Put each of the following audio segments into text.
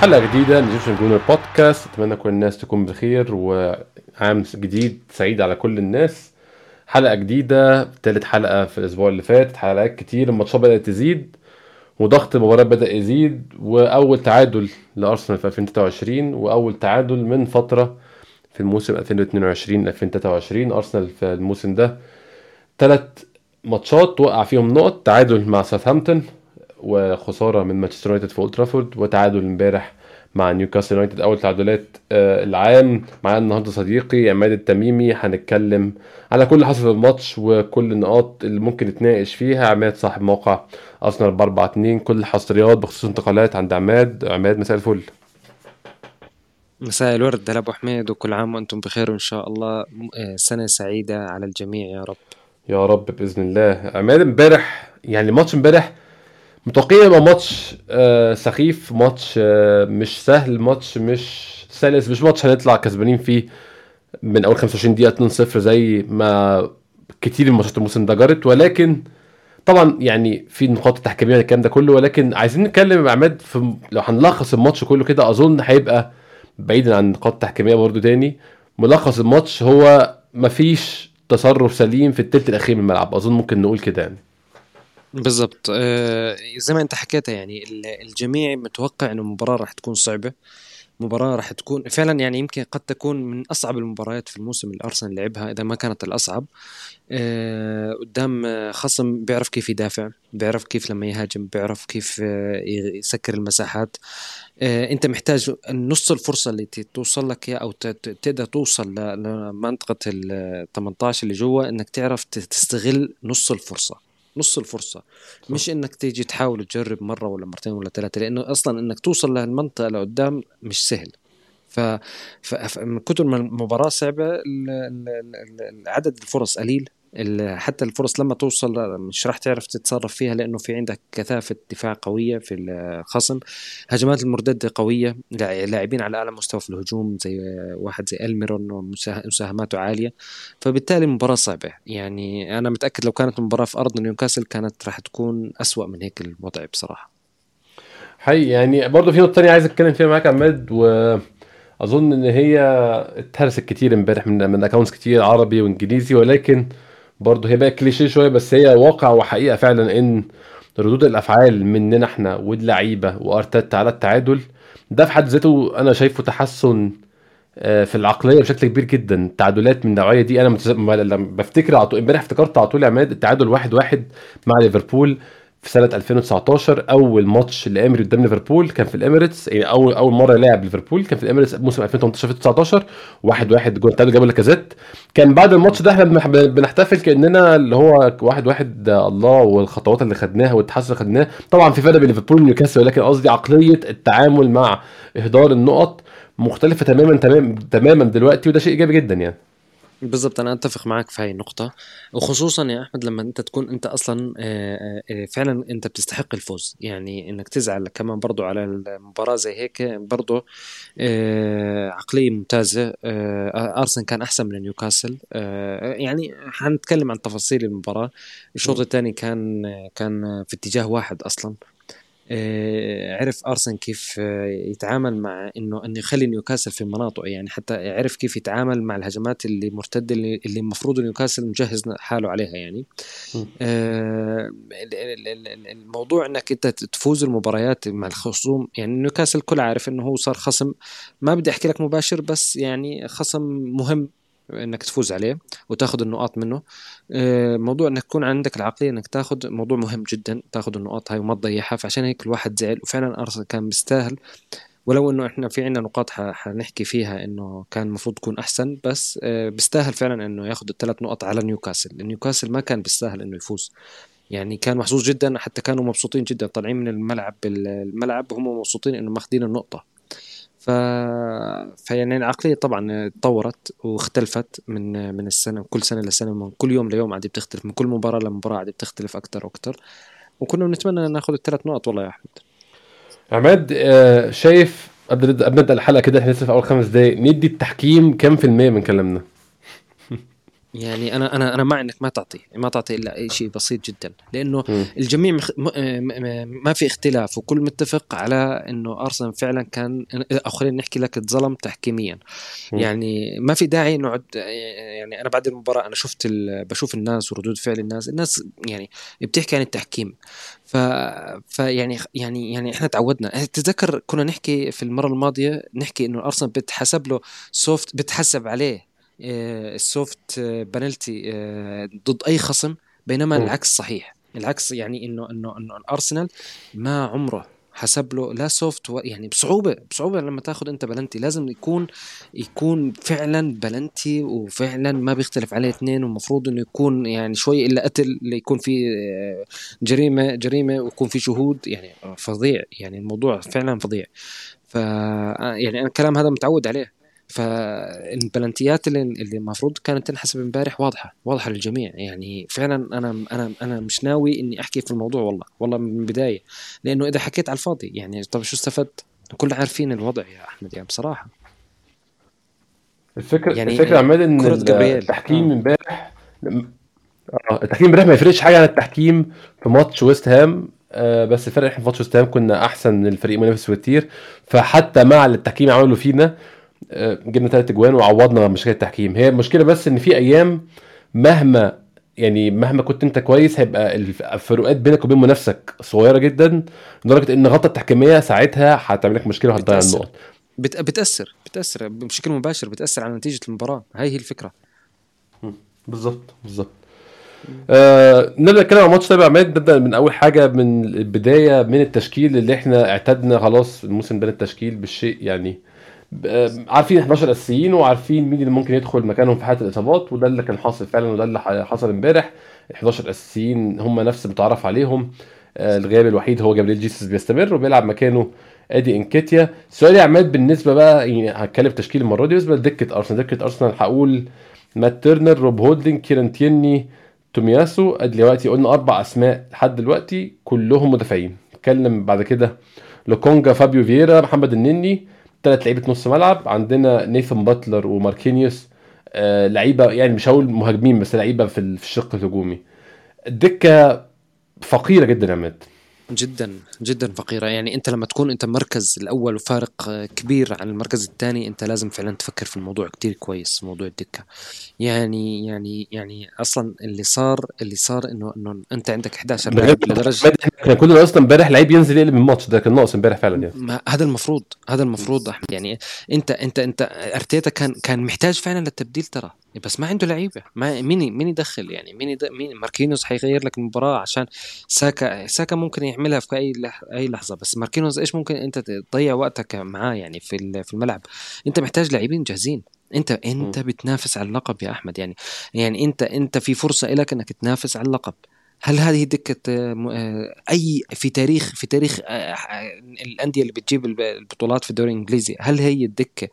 حلقة جديدة من Egyptian Gooner Podcast. أتمنى كل الناس تكون بخير وعام جديد سعيد على كل الناس. حلقة جديدة تالت حلقة في الأسبوع اللي فات. حلقات كتير الماتشات بدأت تزيد وضغط المباراة بدأ يزيد وأول تعادل لأرسنال في 2023 وأول تعادل من فترة في الموسم 2022 2023 أرسنال في الموسم ده تلات ماتشات وقع فيهم نقط. تعادل مع ساوثهامبتون وخسارة من مانشستر يونايتد في أولد ترافورد وتعادل امبارح مع نيوكاسل يونايتد أول تعادلات آه، العام. معانا النهارده صديقي عماد التميمي. هنتكلم على كل حصل في الماتش وكل النقاط اللي ممكن نتناقش فيها. عماد صاحب موقع أرسنال ب 4 2 كل الحصريات بخصوص انتقالات عند عماد. عماد مساء الفل. مساء الورد أبو حميد وكل عام وأنتم بخير وان شاء الله. آه، سنة سعيدة على الجميع يا رب. يا رب بإذن الله. عماد امبارح يعني ماتش امبارح متوقعين يبقى ماتش آه سخيف ماتش آه مش سهل ماتش مش سلس مش ماتش هنطلع كسبانين فيه من أول 25 دقيقة 2-0 زي ما كتير من ماتشات الموسم ده جرت. ولكن طبعا يعني في نقاط التحكيميه الكلام ده كله ولكن عايزين نتكلم يا عماد في لو هنلخص الماتش كله كده أظن هيبقى بعيدا عن النقاط التحكيميه برضو تاني. ملخص الماتش هو مفيش تصرف سليم في التلت الأخير من الملعب أظن ممكن نقول كده يعني. بالضبط. آه، زي ما انت حكيت يعني الجميع متوقع إنه المباراه راح تكون صعبة. مباراة راح تكون فعلا يعني يمكن قد تكون من أصعب المباريات في الموسم اللي أرسنال لعبها إذا ما كانت الأصعب. آه، قدام خصم بيعرف كيف يدافع بيعرف كيف لما يهاجم بيعرف كيف آه، يسكر المساحات. أنت محتاج نص الفرصة اللي توصل لك إياها أو تقدر توصل لمنطقة ال 18 اللي جوا إنك تعرف تستغل نص الفرصة. نص الفرصة. مش إنك تيجي تحاول تجرب مرة ولا مرتين ولا ثلاثة لأنه أصلا إنك توصل لهالمنطقة لقدام مش سهل. ف... ف... من كثر ما المباراة صعبة عدد الفرص قليل. حتى الفرص لما توصل مش راح تعرف تتصرف فيها لأنه في عندك كثافة دفاع قوية في الخصم. هجمات المرتده قوية لاعبين على أعلى مستوى في الهجوم زي واحد زي ألميرون ومساهماته عالية. فبالتالي المباراه صعبة. يعني أنا متأكد لو كانت المباراه في أرض نيوكاسل كانت راح تكون أسوأ من هيك الوضع بصراحة. حقيقي يعني برضه في نقطة ثانية عايز أتكلم فيها معاك عماد و اظن إن هي اتهرست كتير امبارح من من accounts كتير عربي وإنجليزي ولكن برضه هي بقى كليشيه شوية بس هي واقع وحقيقة فعلا إن ردود الأفعال مننا إحنا واللعيبة وأرتيتا على التعادل ده في حد ذاته أنا شايفه تحسن آه، في العقلية بشكل كبير جدا. تعادلات من النوعيه دي أنا لما بفتكر على طول امبارح افتكرت على طول عماد التعادل واحد واحد مع ليفربول. في سنة 2019 أول ماتش لإيمري قدام ليفربول كان في الاميريتس يعني اول أول مرة لعب ليفربول كان في الاميريتس موسم 2018 2019 واحد واحد جول تعادل جابوا لاكازيت. كان بعد الماتش ده إحنا بنحتفل كأننا اللي هو واحد واحد الله والخطوات اللي خدناها والتحسن اللي خدناه. طبعا في فرق بين ليفربول ونيوكاسل ولكن قصدي عقلية التعامل مع إهدار النقط مختلفة تماما تماما تماما دلوقتي وده شيء إيجابي جدا يعني. بالضبط أنا أتفق معك في هاي النقطة. وخصوصا يا أحمد لما أنت تكون أنت أصلا فعلا أنت بتستحق الفوز. يعني إنك تزعل كمان برضو على المباراة زي هيك برضو عقلية ممتازة. أرسنال كان أحسن من نيوكاسل. يعني حنتكلم عن تفاصيل المباراة. الشوط الثاني كان كان في اتجاه واحد أصلا. آه، عرف أرسن كيف آه، يتعامل مع إنه إنه يخلي نيوكاسل في مناطقه يعني حتى عرف كيف يتعامل مع الهجمات اللي مرتده اللي, اللي المفروض نيوكاسل مجهز حاله عليها يعني. آه الموضوع إنك أنت تفوز المباريات مع الخصوم يعني نيوكاسل كل عارف إنه هو صار خصم ما بدي أحكي لك مباشر بس يعني خصم مهم إنك تفوز عليه وتاخذ النقاط منه. آه، موضوع إنك تكون عندك العقلية إنك تاخذ موضوع مهم جدا تاخذ النقاط هاي وما تضيعها. فعشان هيك الواحد زعل وفعلا ارسنال كان بيستاهل. ولو إنه إحنا في عندنا نقاط حنحكي فيها إنه كان المفروض تكون أحسن بس آه، بيستاهل فعلا إنه ياخذ الثلاث نقط على نيوكاسل. نيوكاسل ما كان بيستاهل إنه يفوز. يعني كان محظوظ جدا حتى كانوا مبسوطين جدا. طالعين من الملعب الملعب هم مبسوطين إنه ماخذين النقطة. ف... فيعني العقليه طبعا تطورت واختلفت من من السنة كل سنة لسنه من كل يوم ليوم عادي بتختلف من كل مباراة لمباراه عادي بتختلف أكثر وأكثر وكنا بنتمنى ناخذ الثلاث نقط والله يا أحمد. عماد آه، شايف قبل قبل نبدأ الحلقة كده إحنا لسه في أول خمس دقايق ندي التحكيم كام في المية من كلامنا؟ يعني أنا أنا أنا مع إنك ما تعطي ما تعطي إلا شيء بسيط جدا لأنه م. الجميع مخ... م... م... ما في اختلاف وكل متفق على إنه أرسنال فعلا كان أو خلينا نحكي لك اتظلم تحكيميا م. يعني ما في داعي نقعد يعني أنا بعد المباراة أنا شفت ال... بشوف الناس وردود فعل الناس الناس يعني بتحكي عن التحكيم ف... فيعني يعني يعني إحنا تعودنا تتذكر كنا نحكي في المرة الماضية نحكي إنه أرسنال بتحسب له soft بتحسب عليه ال soft penalty آه، ضد أي خصم بينما م. العكس صحيح. العكس يعني إنه إنه إنه الأرسنال ما عمره حسب له لا soft و... يعني بصعوبة بصعوبة لما تاخذ أنت بلنتي لازم يكون يكون فعلا بلنتي وفعلا ما بيختلف عليه اثنين ومفروض إنه يكون يعني شوي إلا قتل يكون في آه، جريمة جريمة ويكون في شهود. يعني فظيع يعني الموضوع فعلا فظيع. ف يعني أنا الكلام هذا متعود عليه. فالبلنتيات اللي اللي المفروض كانت تنحسب امبارح واضحة واضحة للجميع يعني فعلا أنا أنا أنا مش ناوي إني أحكي في الموضوع والله والله من البداية لأنه إذا حكيت على الفاضي يعني طب شو استفدت؟ كلنا عارفين الوضع يا أحمد يعني بصراحة الفكرة يعني الفكرة عماد إن التحكيم آه. امبارح آه. التحكيم امبارح ما يفرقش حاجة عن التحكيم في ماتش ويست هام آه بس الفرق إحنا في ماتش ويست هام كنا أحسن من الفريق المنافس بكتير فحتى مع التحكيم عملوا فينا جبنا ثلاث اجوان وعوضنا مشكله التحكيم. هي المشكلة بس إن في أيام مهما يعني مهما كنت أنت كويس هيبقى الفروقات بينك وبين منافسك صغيرة جدا لدرجة إن غلطه التحكيمية ساعتها هتعمل لك مشكلة وهتضيع النقط. بت... بتأثر بتأثر بشكل مباشر بتأثر على نتيجة المباراة. هاي هي الفكرة. بالظبط بالظبط. آه نبدأ نتكلم عن الماتش طيب عماد نبدأ من أول حاجة من البداية من التشكيل اللي إحنا اعتدنا خلاص الموسم ده التشكيل بالشيء يعني عارفين 11 اساسيين وعارفين مين اللي ممكن يدخل مكانهم في حالة الإصابات وده اللي كان حاصل فعلا وده اللي حصل امبارح. ال 11 اساسيين هم نفس المتعارف عليهم. آه، الغياب الوحيد هو جابريل جيسوس بيستمر وبيلعب مكانه أدي إنكيتيا. سؤالي يا عماد بالنسبة بقى يعني هتكلم تشكيل المرة دي بالنسبة لدكة أرسنال دكة أرسنال هقول مات تيرنر روب هولدنج كيران تيرني تومياسو دلوقتي قلنا أربع أسماء لحد دلوقتي كلهم مدافعين. نتكلم بعد كده لوكونجا فابيو فييرا محمد النني. ثلاث لعيبة نص ملعب عندنا نيثن باتلر وماركينيوس آه لعيبة يعني مش هقول مهاجمين بس لعيبة في الشق الهجومي. الدكه فقيرة جدا يا عماد. جدا جدا فقيرة. يعني أنت لما تكون أنت المركز الأول وفارق كبير عن المركز الثاني أنت لازم فعلا تفكر في الموضوع كتير كويس موضوع الدكة. يعني يعني يعني أصلا اللي صار اللي صار إنه إنه أنت عندك 11 لاعب لدرجه إحنا كنا أصلا امبارح لعيب ينزل يقلب الماتش ده كان ناقص امبارح فعلا يعني. هذا المفروض هذا المفروض أحمد. يعني أنت أنت أنت أرتيتا كان كان محتاج فعلا للتبديل ترى. بس ما عنده لعيبة. ما مين مين يدخل يعني مين يد... مين ماركينوس حيغير لك المباراة عشان ساكا ساكا ممكن يعملها في أي لح... أي لحظة. بس ماركينوس إيش ممكن أنت تضيع وقتك معاه يعني في في الملعب؟ أنت محتاج لاعبين جاهزين. أنت أنت بتنافس على اللقب يا أحمد. يعني يعني أنت أنت في فرصة لك أنك تنافس على اللقب. هل هذه دكة آه، أي في تاريخ في تاريخ آه، الأندية اللي بتجيب البطولات في الدوري الإنجليزي هل هي الدكة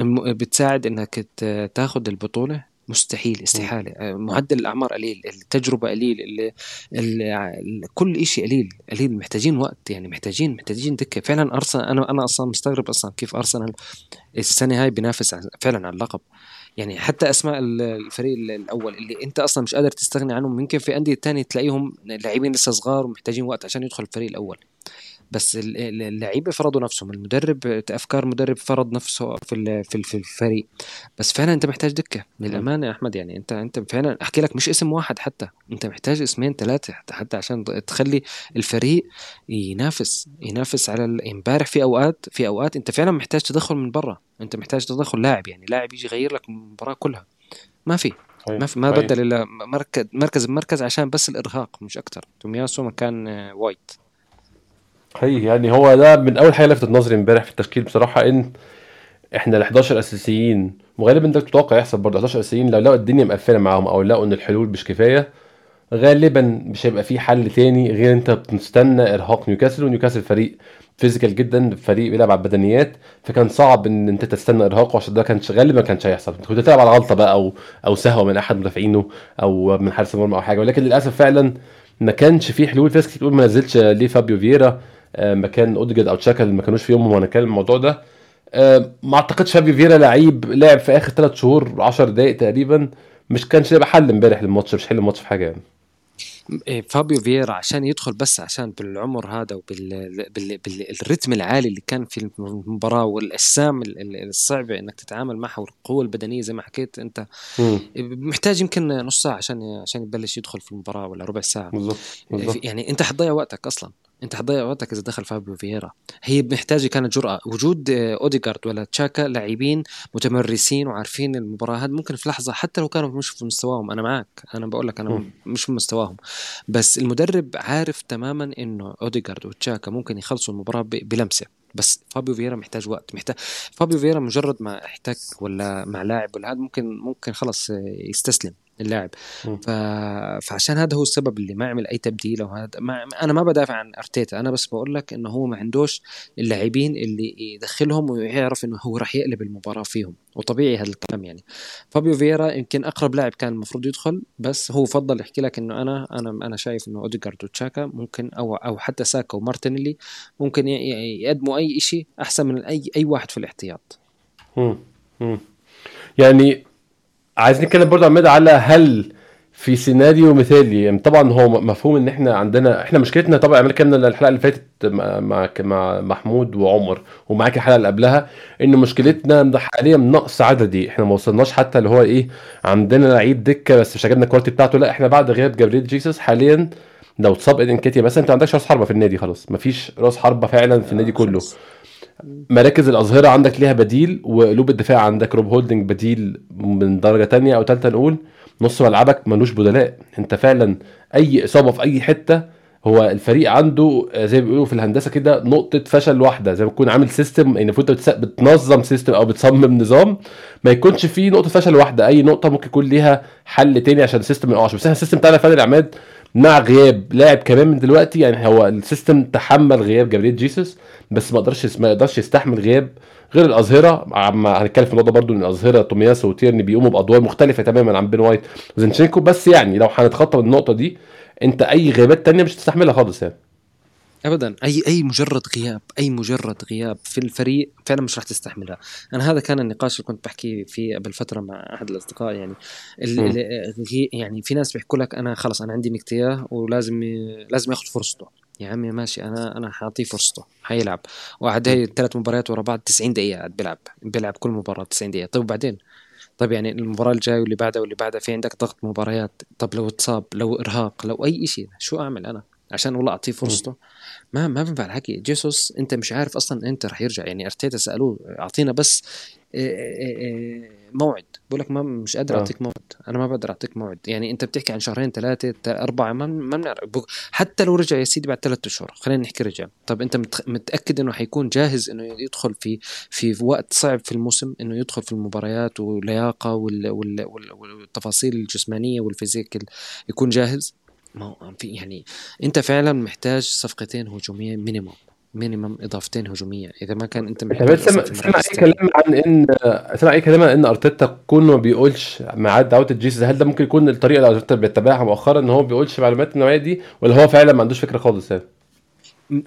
بتساعد إنك تاخذ البطولة؟ مستحيل استحالة. آه، معدل الأعمار قليل التجربة قليل كل شيء قليل قليل. محتاجين وقت يعني محتاجين محتاجين دكة فعلا أرسنال أنا أنا أصلا مستغرب أصلا كيف أرسنال السنة هاي بينافس فعلا على اللقب. يعني حتى أسماء الفريق الأول اللي أنت أصلا مش قادر تستغني عنهم يمكن في أندية تانية تلاقيهم لاعبين لسه صغار ومحتاجين وقت عشان يدخل الفريق الأول. بس اللعيبه فرضوا نفسهم المدرب افكار مدرب فرض نفسه في في الفريق. بس فعلا أنت محتاج دكة. للامانه يا أحمد يعني أنت أنت فعلا أحكي لك مش اسم واحد حتى. أنت محتاج اسمين ثلاثة حتى, حتى عشان تخلي الفريق ينافس ينافس على امبارح في أوقات في أوقات أنت فعلا محتاج تدخل من برا. أنت محتاج تدخل لاعب يعني لاعب يجي يغير لك المباراة كلها. ما في. ما في ما بدل إلا مركز مركز بمركز عشان بس الإرهاق مش أكثر تومياسو مكان وايت. هي يعني هو ده من أول حاجة لفتت نظري امبارح في التشكيل بصراحة إن إحنا ال 11 أساسيين وغالبا ده تتوقع يحصل برضه. 11 أساسيين لو لقوا الدنيا مقفلة معاهم أو لقوا إن الحلول مش كفاية غالبا مش هيبقى في حل تاني غير أنت بتستنى إرهاق نيوكاسل ونيوكاسل فريق physical جدا فريق بيلعب على البدنيات فكان صعب إن أنت تستنى إرهاقه عشان ده كانش غالبا ما كانش هيحصل. كنت تلعب على غلطة بقى أو أو سهوة من أحد مدافعينه أو من حارس المرمى أو حاجة. ولكن للأسف فعلا ما كانش في حلول. في ناس كتير تقول ما نزلش ليه فابيو فييرا. مكان اوديجارد أو تشاكا اللي ما كانوش في يومهم هنتكلم الموضوع ده. آه، ما أعتقدش فابيو فييرا لعيب لعب في آخر ثلاث شهور 10 دقائق تقريبا مش كانش يبقى حل امبارح للماتش مش حل الماتش في حاجة يعني. إيه، فابيو فييرا عشان يدخل بس عشان بالعمر هذا وبالرتم العالي اللي كان في المباراة والأجسام الصعبة إنك تتعامل معها والقوة البدنية زي ما حكيت أنت. محتاج يمكن نص ساعة عشان عشان يبلش يدخل في المباراة ولا ربع ساعة. بالضبط. يعني أنت حتضيع وقتك أصلا. انت حتضيع وقتك إذا دخل فابيو فييرا. هي محتاجة كانت جرأة. وجود اوديجارد ولا تشاكا لاعبين متمرسين وعارفين المباراة هذه ممكن في لحظة حتى لو كانوا مش في مستواهم. أنا معك. أنا بقول لك أنا م. مش في مستواهم. بس المدرب عارف تماما إنه اوديجارد وتشاكا ممكن يخلصوا المباراة بلمسة. بس فابيو فييرا محتاج وقت. محتاج فابيو فييرا مجرد ما احتك ولا مع لاعب ولا هذا ممكن ممكن خلص يستسلم. اللاعب. ف... فعشان هذا هو السبب اللي ما عمل أي تبديل أو هذا ما... أنا ما بدافع عن أرتيتا أنا بس بقول لك إنه هو ما عندوش اللاعبين اللي يدخلهم ويعرف إنه هو راح يقلب المباراة فيهم وطبيعي هذا الكلام يعني. فابيو فييرا يمكن أقرب لاعب كان المفروض يدخل بس هو فضل يحكي لك إنه أنا أنا أنا شايف إنه أوديجارد وتشاكا ممكن أو أو حتى ساكا ومارتينيلي ممكن يقدموا أي شيء أحسن من أي أي واحد في الاحتياط. يعني عايز نتكلم برضه عماد على هل في سيناريو مثالي. يعني طبعا هو مفهوم إن إحنا عندنا إحنا مشكلتنا طبعا عملنا كلامنا الحلقة اللي فاتت مع مع محمود وعمر ومعاك الحلقة اللي قبلها إن مشكلتنا حاليا نقص عددي. إحنا ما وصلناش حتى اللي هو إيه عندنا لعيب دكة بس مش عجبنا ال quality بتاعته. لا إحنا بعد غياب جابريل جيسوس حاليا لو اتصاب إيدي نكيتيا مثلا أنت ما عندكش راس حربة في النادي خلاص. مفيش راس حربة فعلا في النادي كله. مراكز الأظهرة عندك ليها بديل وقلوب الدفاع عندك روب هولدنج بديل من درجة تانية أو ثالثه نقول. نص ملعبك ملوش بدلاء. أنت فعلا أي إصابة في أي حتة هو الفريق عنده زي ما بيقولوا في الهندسة كده نقطة فشل واحدة. زي ما تكون عامل system يعني المفروض أنت بتنظم system أو بتصمم نظام. ما يكونش فيه نقطة فشل واحدة. أي نقطة ممكن يكون ليها حل تاني عشان ال system ما يقعش. بس إحنا ال system بتاعنا ده يا عماد مع غياب لاعب كمان من دلوقتي يعني هو ال system تحمل غياب جابريل جيسوس بس ما قدرش ما يقدرش يستحمل غياب غير الأظهرة. هنتكلم في الموضوع برضو إن الأظهرة تومياسو وتيرني بيقوموا بأدوار مختلفة تماما عن بين وايت وزنشينكو بس يعني لو هنتخطى النقطة دي أنت أي غيابات تانية مش هتستحملها خالص يعني. ابدا. أي أي مجرد غياب أي مجرد غياب في الفريق فعلا مش راح تستحملها. أنا هذا كان النقاش اللي كنت بحكي فيه قبل فترة مع أحد الأصدقاء. يعني يعني في ناس بيحكوا لك أنا خلص أنا عندي نكتياه ولازم لازم ياخذ فرصته. يا عمي ماشي أنا أنا حاعطيه فرصته. حيلعب. وقعد هي ثلاث مباريات ورا بعض 90 دقيقة قاعد بيلعب بيلعب كل مباراة 90 دقيقة. طيب وبعدين؟ طيب يعني المباراة الجاية واللي بعدها واللي بعدها في عندك ضغط مباريات. طب لو اتصاب لو إرهاق لو أي شيء شو أعمل أنا؟ عشان والله أعطيه فرصته. ما ما بينفع الحكي. جيسوس أنت مش عارف أصلا إمتى رح يرجع. يعني أرتيتا سألوه أعطينا بس إيه، إيه، إيه، موعد. بقول لك ما مش قادر آه. أعطيك موعد. أنا ما بقدر أعطيك موعد. يعني أنت بتحكي عن شهرين ثلاثة أربعة ما ما بنعرف. حتى لو رجع يا سيدي بعد ثلاث أشهر. خلينا نحكي رجع. طب أنت متأكد إنه حيكون جاهز إنه يدخل في في وقت صعب في الموسم إنه يدخل في المباريات واللياقة والتفاصيل الجسمانية وال physique يكون جاهز؟ ما هو في يعني انت فعلا محتاج صفقتين هجومية minimum minimum إضافتين هجومية. إذا ما كان أنت محتاج سمع, سمع أي كلام عن إن سمع أي كلام عن إن أرتيتا كلوب ما بيقولش ميعاد عوده جيسوس هل ده ممكن يكون الطريقة اللي أرتيتا بيتبعها مؤخرا إن هو ما بيقولش معلومات النوعية دي ولا هو فعلا ما عندوش فكرة خالص يعني؟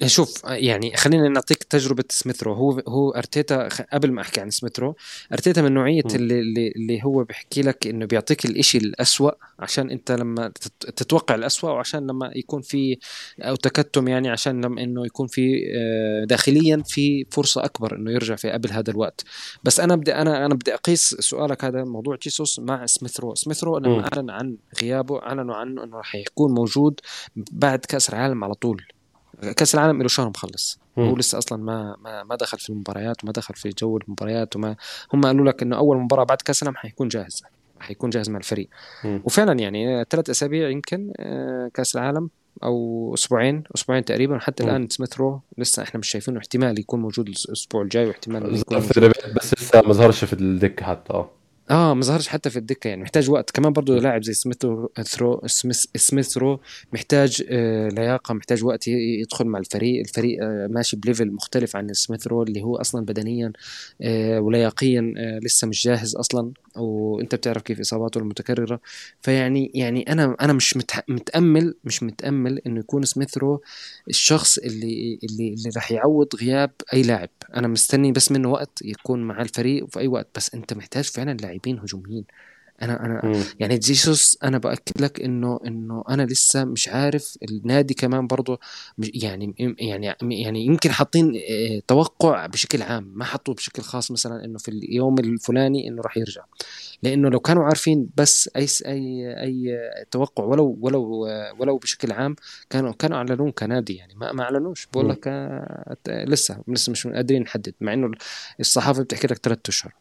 شوف يعني خلينا نعطيك تجربة سميثرو هو هو أرتيتا قبل ما أحكي عن سميثرو أرتيتا من نوعية اللي, اللي هو بيحكي لك إنه بيعطيك الإشي الأسوأ عشان أنت لما تتوقع الأسوأ وعشان لما يكون في أو تكتم يعني عشان لما إنه يكون في آه، داخليا في فرصة أكبر إنه يرجع في قبل هذا الوقت. بس أنا بدي أنا أنا بدي أقيس سؤالك هذا موضوع جيسوس مع سميثرو سميثرو لما اعلن عن غيابه أعلنوا عنه إنه راح يكون موجود بعد كأس العالم على طول. كأس العالم له شهر مخلص. هو لسه أصلا ما ما ما دخل في المباريات وما دخل في جو المباريات وما هم قالوا لك إنه أول مباراة بعد كأس العالم حيكون جاهز حيكون جاهز مع الفريق. مم. وفعلا يعني ثلاث أسابيع يمكن آه، كأس العالم أو أسبوعين أسبوعين تقريبا. وحتى الآن سميث رو لسه إحنا مش شايفينه احتمال يكون موجود الأسبوع الجاي واحتمال يكون بس لسه ما ظهرش في الدكة حتى آه. آه ما ظهرش حتى في الدكة يعني محتاج وقت. كمان برضه لاعب زي سميث ثرو سميث سميث رو محتاج آه لياقة محتاج وقت يدخل مع الفريق. الفريق آه ماشي ب level مختلف عن سميث رو اللي هو أصلا بدنيا آه ولياقيا آه لسه مش جاهز أصلا. وانت بتعرف كيف إصاباته المتكررة. فيعني يعني أنا أنا مش متأمل مش متأمل إنه يكون سميث رو الشخص اللي اللي اللي راح يعوض غياب أي لاعب. أنا مستني بس منه وقت يكون مع الفريق في أي وقت. بس أنت محتاج فعلا لاعبين هجوميين. أنا أنا مم. يعني جيسوس أنا بأكد لك إنه إنه أنا لسه مش عارف النادي كمان برضه يعني يعني يعني يمكن حاطين آه، توقع بشكل عام ما حطوا بشكل خاص مثلا إنه في اليوم الفلاني إنه راح يرجع لأنه لو كانوا عارفين بس أي أي أي توقع ولو ولو ولو بشكل عام كانوا كانوا أعلنوه كنادي يعني ما ما أعلنوش بقول. لك آه، لسه لسه مش قادرين نحدد مع إنه الصحافة بتحكي لك ثلاث أشهر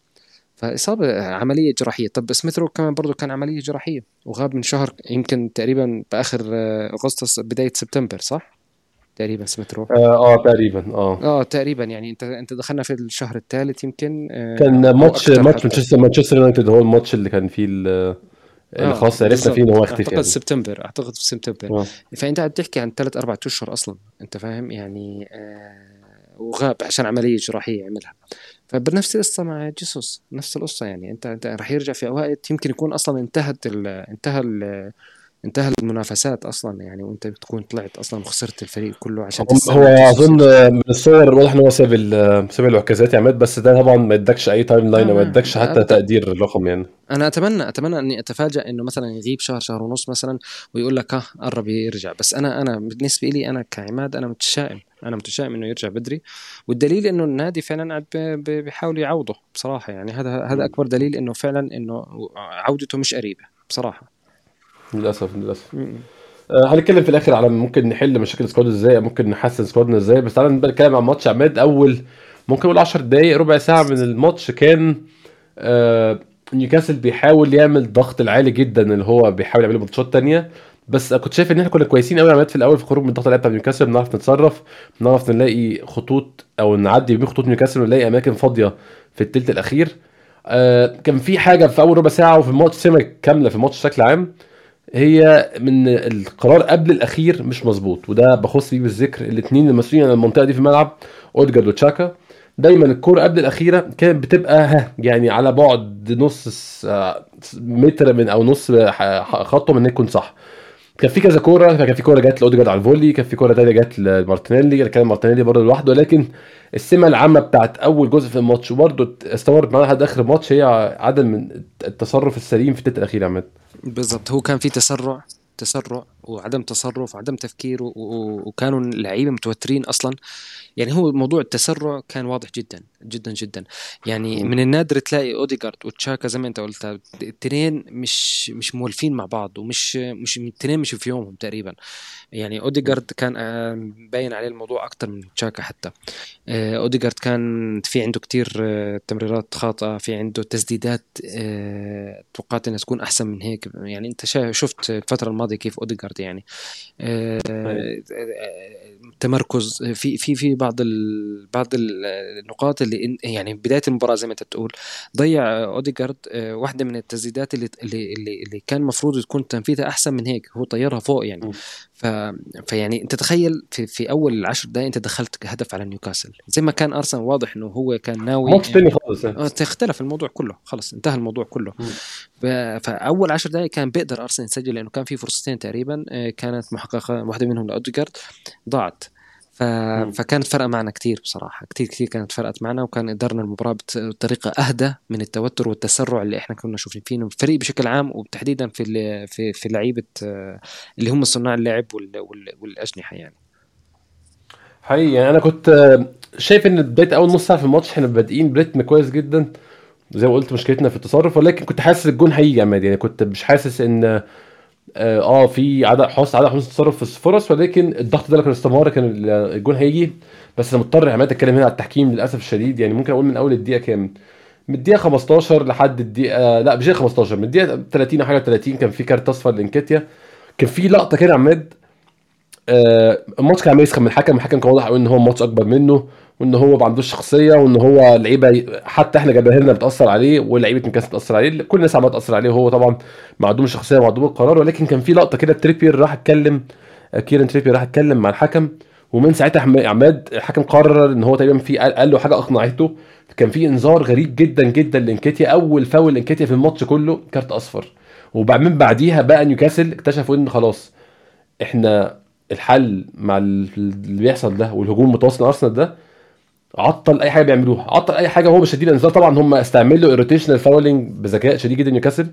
فإصابة عملية جراحية طب سميثرو كمان برضو كان عملية جراحية وغاب من شهر يمكن تقريبا بآخر آه، أغسطس بداية سبتمبر صح؟ تقريبا سميثرو آه آه، تقريبا آه آه تقريبا يعني أنت أنت دخلنا في الشهر الثالث يمكن آه، كان match match. مانشستر مانشستر يونايتد هو الماتش اللي كان فيه ال- اللي آه، خلاص عرفنا. فيه إن هو اختفى أعتقد يعني. سبتمبر أعتقد في سبتمبر آه. فأنت قاعد تحكي عن ثلاث أربع أشهر أصلا أنت فاهم يعني آه وغاب عشان عملية جراحية عملها فبنفس القصة مع جيسوس نفس القصة يعني. انت انت راح يرجع في وقت يمكن يكون أصلا انتهت ال انتهى ال انتهى المنافسات أصلا يعني وأنت بتكون طلعت أصلا وخسرت الفريق كله عشان هو أظن من الصور واضح إن هو ساب ال- ساب العكازات يا عماد بس ده طبعا ما ادكش أي timeline آه، وما ادكش حتى آه. تقدير الرقم يعني. أنا اتمنى أتمنى إني اتفاجئ إنه مثلا يغيب شهر شهر ونص مثلا ويقول لك ها قرب يرجع. بس أنا أنا بالنسبة لي أنا كعماد أنا متشائم. أنا متشائم إنه يرجع بدري. والدليل إنه النادي فعلا قاعد ب- ب- بيحاول يعوضه بصراحة. يعني هذا هذا أكبر دليل إنه فعلا إنه عودته مش قريبة بصراحة. للأسف للأسف. آه، هنتكلم في الآخر على ممكن نحل مشاكل سكواد إزاي ممكن نحسن سكوادنا إزاي. بس تعالى نتكلم عن ماتش عماد أول ممكن نقول 10 دقايق ربع ساعة من الماتش كان آه نيوكاسل بيحاول يعمل ضغط العالي جدا اللي هو بيحاول يعمله matchات تانية. بس كنت شايف إن إحنا كنا كويسين قوي عماد في الأول في خروج من الضغط العالي بتاع نيوكاسل بنعرف نتصرف بنعرف نلاقي خطوط أو نعدي بين خطوط نيوكاسل ونلاقي أماكن فاضية في الثلث الأخير. آه كان في حاجة في أول ربع ساعة وفي الماتش سمه كاملة في الماتش بشكل عام. هي من القرار قبل الأخير مش مظبوط وده بخص بيه بالذكر الاثنين المسؤولين عن المنطقة دي في الملعب أوديجارد وتشاكا. دايما الكورة قبل الأخيرة كانت بتبقى ها يعني على بعد نص آه، متر من أو نص خطوه من انها تكون صح. كان في كذا كورة كان في كورة جت لأوديجارد على ال volley كان في كورة تانية جت لمارتينيلي كان مارتينيلي برضه لوحده لكن السمة العامة بتاعت أول جزء في الماتش وبرضه استمرت معانا لحد آخر الماتش هي عدم التصرف السليم في التلت الأخير يا عماد. بالضبط هو كان في تسرع تسرع. وعدم تصرف وعدم تفكير و- و- وكانوا اللعيبه متوترين أصلا. يعني هو موضوع التسرع كان واضح جدا جدا جدا. يعني. من النادر تلاقي أوديجارد وتشاكا زي ما أنت قلت التنين مش مش مولفين مع بعض ومش مش التنين مش في يومهم تقريبا. يعني أوديجارد كان آه، باين عليه الموضوع أكتر من تشاكا حتى. آه، أوديجارد كان في عنده كتير آه، تمريرات خاطئة في عنده تسديدات توقعت إنها تكون أحسن من هيك. يعني أنت شفت الفترة الماضية كيف أوديجارد يعني آه، أيوة. تمركز في في في بعض ال بعض ال- النقاط اللي يعني بداية المباراة زي ما أنت بتقول ضيع أوديجارد آه، واحدة من التسديدات اللي اللي اللي, كان المفروض تكون تنفيذها أحسن من هيك هو طيرها فوق يعني. ف فيعني انت تخيل في في أول العشر دقائق انت دخلت هدف على نيوكاسل. زي ما كان أرسنال واضح إنه هو كان ناوي ماتش خالص. اختلف الموضوع كله. خلص انتهى الموضوع كله. ف- فأول عشر دقائق كان بيقدر أرسنال يسجل لأنه كان في فرصتين تقريبا آه، كانت محققة واحدة منهم لأوديجارد ضاعت. ف... فكانت فرقة معنا كتير بصراحة. كتير كتير كانت فرقت معنا وكان قدرنا المباراة بطريقة أهدى من التوتر والتسرع اللي إحنا كنا شايفين فيه الفريق بشكل عام وتحديدا في ال... في في لعيبة آه، اللي هم صناع اللعب وال... وال... والأجنحة يعني. حقيقي يعني أنا كنت آه، شايف إن بداية أول نص ساعة في الماتش إحنا بادئين بريتم كويس جدا زي ما قلت مشكلتنا في التصرف ولكن كنت حاسس الجون هيجي يا عماد. يعني كنت مش حاسس إن آه آه، في عدد حصل عدد حسن تصرف في الفرص ولكن الضغط ده لو كان استمر كان ال- الجون هيجي. بس أنا مضطر عماد أتكلم هنا على التحكيم للأسف الشديد. يعني ممكن أقول من أول الدقيقة كام؟ من الدقيقة 15 لحد الدقيقه لا مش الدقيقه 15 من الدقيقة 30 أو حاجة 30 كان في كارت أصفر لإنكيتيا. كان في لقطة كده عماد آه، الماتش كان عمال يسخن من الحكم الحكم كان واضح قوي إن هو الماتش أكبر منه. وإن هو ما عندوش شخصية وإن هو لعيبة حتى إحنا جماهيرنا بتأثر عليه ولعيبة نيوكاسل بتأثر عليه كل الناس عمالة تأثر عليه وهو طبعا معدوم الشخصيه ومعدوم القرار ولكن كان في لقطة كده تريبير راح اتكلم كيرن تريبير راح اتكلم مع الحكم ومن ساعتها عماد الحكم قرر إن هو تقريبا في قال, له حاجة أقنعته كان في إنذار غريب جدا جدا لإنكيتيا أول فاول لانكيتيا في الماتش كله card أصفر. وبعدين بعديها بقى نيوكاسل اكتشفوا إن خلاص إحنا الحل مع ال- اللي بيحصل ده والهجوم المتواصل لارسنال ده عطل أي حاجة بيعملوها. عطل أي حاجة هو مش هيدي الانذار. طبعا هم استعملوا ال rotational fouling بذكاء شديد جدا نيوكاسل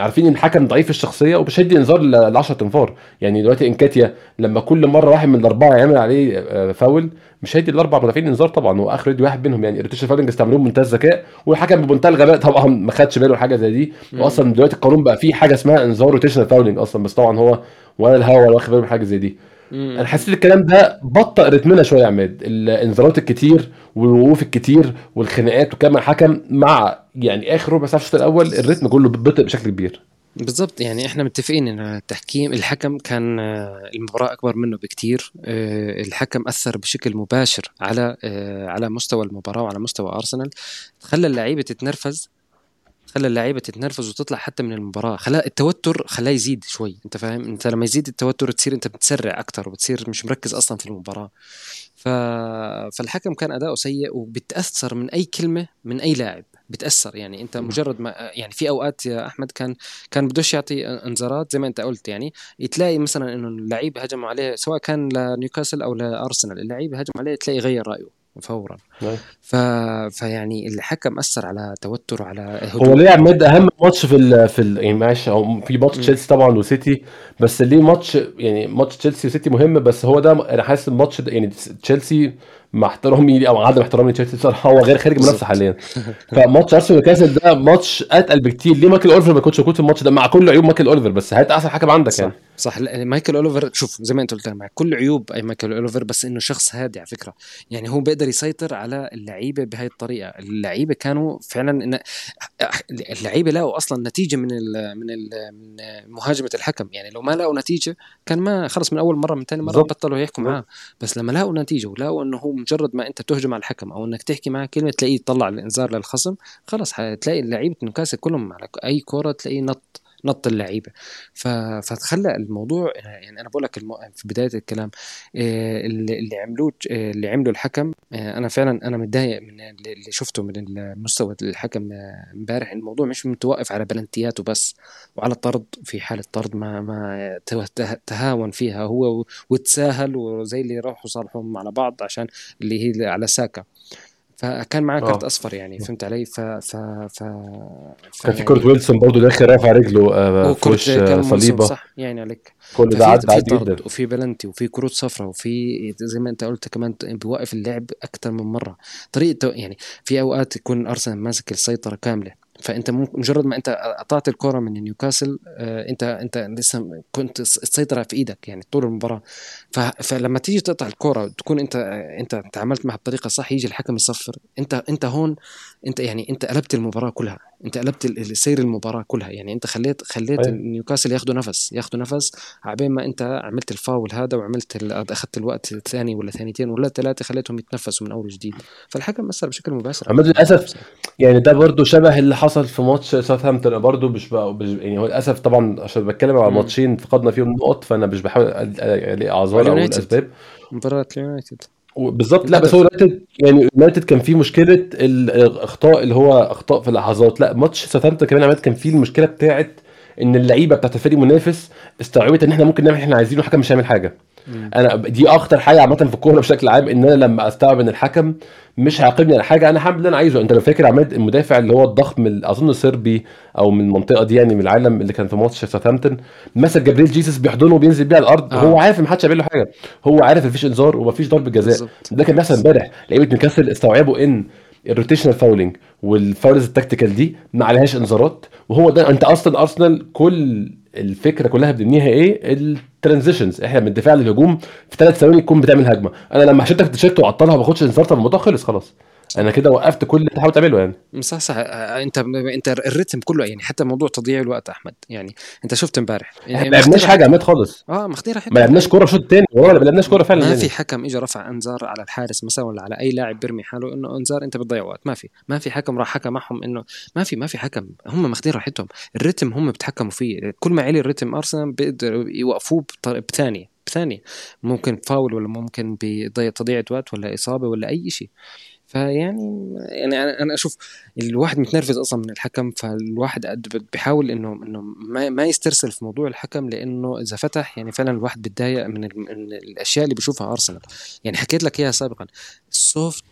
عارفين إن الحكم ضعيف الشخصية ومش هيدي انذار ل 10 تنفار يعني دلوقتي إنكيتيا لما كل مرة واحد من الأربعة يعمل عليه آه، فاول مش هيدي الاربع مدافعين انذار طبعا. هو آخر يدي واحد منهم يعني rotation fouling استعملوه بمنتهى الذكاء. والحكم بمنتهى الغباء طبعا ما خدش باله حاجة زي دي. واصلا دلوقتي القانون بقى فيه حاجة اسمها انذار rotation fouling أصلا بس طبعا هو ولا الهوا ولا واخد باله من حاجة زي دي. أنا حسيت الكلام ده بطأ ال rhythm بتاعنا شوية يا عماد. الانذارات الكتير والوقوف الكتير والخناقات وكلام الحكم مع يعني آخر ربع ساعة الشوط الأول ال rhythm كله بطئ بشكل كبير. بالضبط. يعني إحنا متفقين إن التحكيم الحكم كان آه، المباراة أكبر منه بكتير. آه، الحكم أثر بشكل مباشر على آه، على مستوى المباراة وعلى مستوى أرسنال. خلى اللعيبة تتنرفز. خلى اللعيبة تتنرفز وتطلع حتى من المباراة. خلى التوتر خلاه يزيد شوي انت فاهم؟ انت لما يزيد التوتر تصير انت بتسرع أكثر وبتصير مش مركز أصلا في المباراة. ف... فالحكم كان أداؤه سيء وبتأثر من أي كلمة من أي لاعب بتأثر. يعني أنت مجرد ما يعني في أوقات يا أحمد كان كان بدوش يعطي أنذارات زي ما أنت قلت. يعني تلاقي مثلا إنه اللعيب هجموا عليه سواء كان لنيوكاسل أو لارسنال اللعيب هجم عليه تلاقي غير رأيه فورا. ف... فيعني الحكم أثر على توتر على هدوء. هو ليه عماد أهم ماتش في ال... في ال... يعني معلش في ماتش تشيلسي طبعا وسيتي بس ليه ماتش يعني ماتش تشيلسي وسيتي مهم بس هو ده أنا حاسس الماتش يعني تشيلسي مع احترامي أو عدم احترامي لتشيلسي بصراحة هو غير خارج المنافسه حاليا. فماتش أرسنال ونيوكاسل ده ماتش أتقل بكتير. ليه مايكل أوليفر ما كنتش موجود في الماتش ده؟ مع كل عيوب مايكل أوليفر بس هات أحسن حكم عندك صح. يعني. صح. مايكل أوليفر شوف زي ما أنت قلت مع كل عيوب اي مايكل أوليفر بس إنه شخص هادي على فكرة. يعني هو بيقدر يسيطر على اللعيبة بهي الطريقة. اللعيبة كانوا فعلا إن اللعيبة لقوا أصلا نتيجة من ال من ال من مهاجمة الحكم. يعني لو ما لقوا نتيجة كان ما خلص من أول مرة من ثاني مرة بطلوا يحكوا معاه. بس لما لقوا نتيجة ولقوا إنه هو مجرد ما أنت تهجم على الحكم أو إنك تحكي معاه كلمة تلاقيه يطلع الإنذار للخصم خلص حتلاقي لعيبه نيوكاسل كلهم على أي كورة تلاقيه نط. نط اللعيبة. فتخلى الموضوع يعني أنا بقول لك في بداية الكلام آه، اللي عملوه آه، اللي عمله الحكم آه، أنا فعلا أنا متضايق من اللي شفته من مستوى الحكم امبارح. الموضوع مش متوقف على بلنتياته بس وعلى الطرد في حالة طرد ما ما تهاون فيها هو وتساهل وزي اللي راحوا صالحهم على بعض عشان اللي هي على ساكا. فكان معاه كارت آه. أصفر يعني فهمت علي؟ ف ف ف, كان في كورت ويلسون برضه داخل رافع رجله آه في وش صليبة. صح؟ يعني عليك. كل ده عدى عادي جدا. وفي بلنتي وفي كروت صفراء وفي زي ما انت قلت كمان بيوقف اللعب أكثر من مرة. طريقة يعني في أوقات يكون أرسنال ماسك السيطرة كاملة فأنت مجرد ما أنت قطعت الكرة من نيوكاسل آه، أنت أنت لسه كنت السيطره في إيدك يعني طول المباراة. فلما تيجي تقطع الكرة تكون أنت أنت تعاملت معها بطريقة صح يجي الحكم يصفر. أنت أنت هون انت يعني انت قلبت المباراة كلها انت قلبت سير المباراة كلها يعني انت خليت خليت أيه. نيوكاسل ياخذوا نفس ياخذوا نفس عبين ما انت عملت الفاول هذا وعملت أخذت الوقت الثاني ولا ثانيتين ولا ثلاثة خليتهم يتنفسوا من أول وجديد. فالحكم أثر بشكل مباشر. عمد للأسف يعني ده برضه شبه اللي حصل في ماتش ساوثهامبتون. برضه مش يعني هو للأسف طبعا عشان بتكلم على ماتشين فقدنا فيهم نقط فأنا مش بحاول الاقي اعذار أو الأسباب. مباراة اليونايتد. بالظبط. لا بس هو يونايتد يعني يونايتد كان فيه مشكلة الأخطاء اللي هو أخطاء في اللحظات. لا ماتش ساوثهامبتون كمان عماد كان فيه المشكلة بتاعت إن اللعيبة بتاعت الفريق المنافس استوعبت إن إحنا ممكن نعمل إحنا عايزينه والحكم مش هيعمل حاجة. أنا دي أخطر حاجة عامة في الكورة بشكل عام إن أنا لما أستوعب إن الحكم مش هيعاقبني على حاجة. أنا هعمل اللي أنا عايزه. أنت لو فاكر عماد المدافع اللي هو الضخم أظن صربي أو من المنطقة دي يعني من العالم اللي كان في ماتش ساوثهامبتون مسك جبريل جيسس بيحضنه وبينزل بيه على الأرض. آه. هو عارف ان محدش هيعمل له حاجة. هو عارف مفيش إنذار ومفيش ضربه جزاء. ده كان بيحصل امبارح. لعيبة نيوكاسل استوعبوا إن ال rotational fouling وال fouls ال tactical دي ما عليهاش إنذارات. وهو ده أنت أصلا أرسنال كل الفكرة كلها بنبنيها إيه؟ ال transitions إحنا من الدفاع للهجوم في ثلاث ثواني تكون بتعمل هجمة. أنا لما شلتك تيشيرت وعطلها ما باخدش إنذار طب الموضوع خلص خلاص. أنا كده وقفت كل اللي تحاول تعمله يعني. صح صح. انت انت الريتم كله يعني حتى موضوع تضييع الوقت أحمد يعني انت شفت امبارح. يعني ما لعبناش حاجة عماد خالص. آه مخديره ما لعبناش كورة شوط تاني والله ما لعبناش كورة فعلا ما يعني. في حكم اجى رفع أنذار على الحارس مثلا ولا على أي لاعب بيرمي حاله إنه أنذار أنت بتضيع وقت. ما في ما في حكم راح حكى معهم إنه ما في ما في حكم. هم ماخذين راحتهم الريتم هم بيتحكموا فيه. كل ما علي الريتم أرسنال بيقدروا يوقفوه بثانية بثانية. ممكن فاول ولا ممكن بتضييع وقت ولا إصابة ولا أي شيء. فيعني يعني أنا أشوف الواحد متنرفز أصلا من الحكم فالواحد بيحاول انه إنه ما, ما يسترسل في موضوع الحكم لأنه إذا فتح يعني فعلا الواحد بيتضايق من, من الأشياء اللي بيشوفها أرسنال. يعني حكيت لك إياها سابقا. ال soft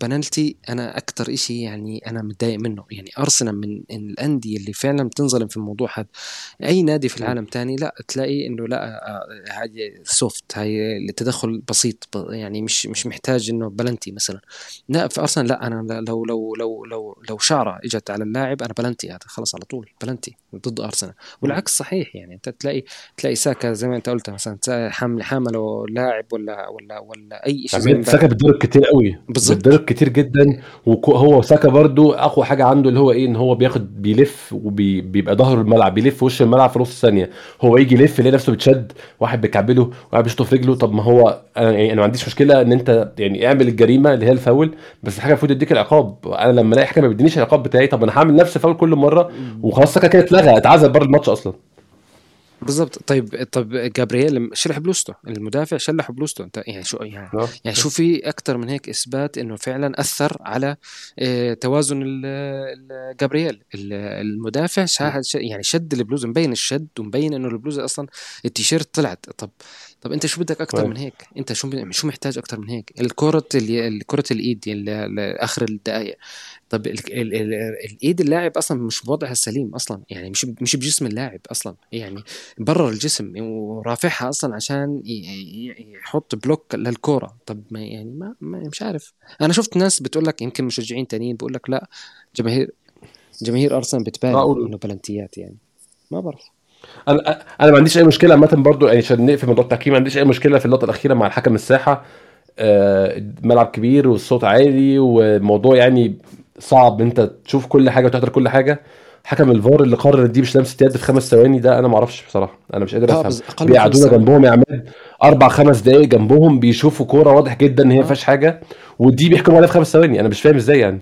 penalty أنا أكثر إشي يعني أنا متضايق منه. يعني أرسنال من الأندية اللي فعلا بتنظلم في الموضوع هذا. أي نادي في العالم تاني لا تلاقي إنه لا آه، هاي soft هاي التدخل بسيط يعني مش مش محتاج إنه بلنتي مثلا. لا في أرسنال لا أنا لو لو لو لو لو شعرة إجت على اللاعب أنا بلنتي هذا خلص على طول بلنتي ضد أرسنال. والعكس صحيح يعني أنت تلاقي تلاقي ساكا زي ما أنت قلت مثلا حامل حامله لاعب ولا ولا ولا أي شيء ساكا بتضرب كتير قوي بالظبط. بيتضرب كتير جدا وهو ساكا برضو أقوى حاجة عنده اللي هو إيه إن هو بياخد بيلف وبيبقى ظهره الملعب بيلف وش الملعب في نص ثانية. هو يجي يلف يلاقي نفسه بيتشد واحد بيكعبله واحد بيشطف رجله. طب ما هو أنا يعني أنا ما عنديش مشكلة إن أنت يعني اعمل الجريمة اللي هي الفاول بس الحاجة المفروض يديك العقاب. أنا لما ألاقي حاجة ما بيدينيش العقاب بتاعي طب أنا هعمل نفس الفاول كل مرة وخلاص ساكا كده اتلغى اتعزل بره الماتش أصلا. بالضبط. طيب طب جابرييل شلح بلوزته المدافع شلح بلوزته. انت يعني شو يعني آه. يعني شو في أكثر من هيك إثبات إنه فعلا أثر على آه، توازن جابرييل؟ المدافع يعني شد البلوزه مبين الشد ومبين إنه البلوزه أصلا التيشيرت طلعت. طب طب انت شو بدك أكثر طيب. من هيك؟ انت شو شو محتاج أكثر من هيك؟ الكرة اللي كرة الإيد اللي آخر الدقائق طب ال ال ال الإيد اللاعب أصلا مش بوضعها السليم أصلا يعني مش مش بجسم اللاعب أصلا يعني برا الجسم ورافعها أصلا عشان يحط بلوك للكورة. طب ما يعني ما, ما مش عارف. أنا شفت ناس بتقول لك يمكن مشجعين تانيين بقول لك لا جماهير جماهير أرسنال بتبالغ إنه بلنتيات يعني. ما بعرف. أنا أنا ما عنديش أي مشكلة عامة برضو يعني عشان نقفل موضوع التحكيم ما عنديش أي مشكلة في اللقطة الأخيرة مع الحكم الساحة. آه، ملعب كبير والصوت عالي والموضوع يعني صعب أنت تشوف كل حاجة وتحضر كل حاجة. حكم الفار اللي قرر دي مش لمسة يد في خمس ثواني ده أنا ما أعرفش بصراحة أنا مش قادر أفهم. بيقعدونا جنبهم يا عماد أربع خمس دقائق جنبهم بيشوفوا كورة واضح جدا إن هي ما فيهاش حاجة ودي بيحكموا عليها في خمس ثواني أنا مش فاهم إزاي يعني.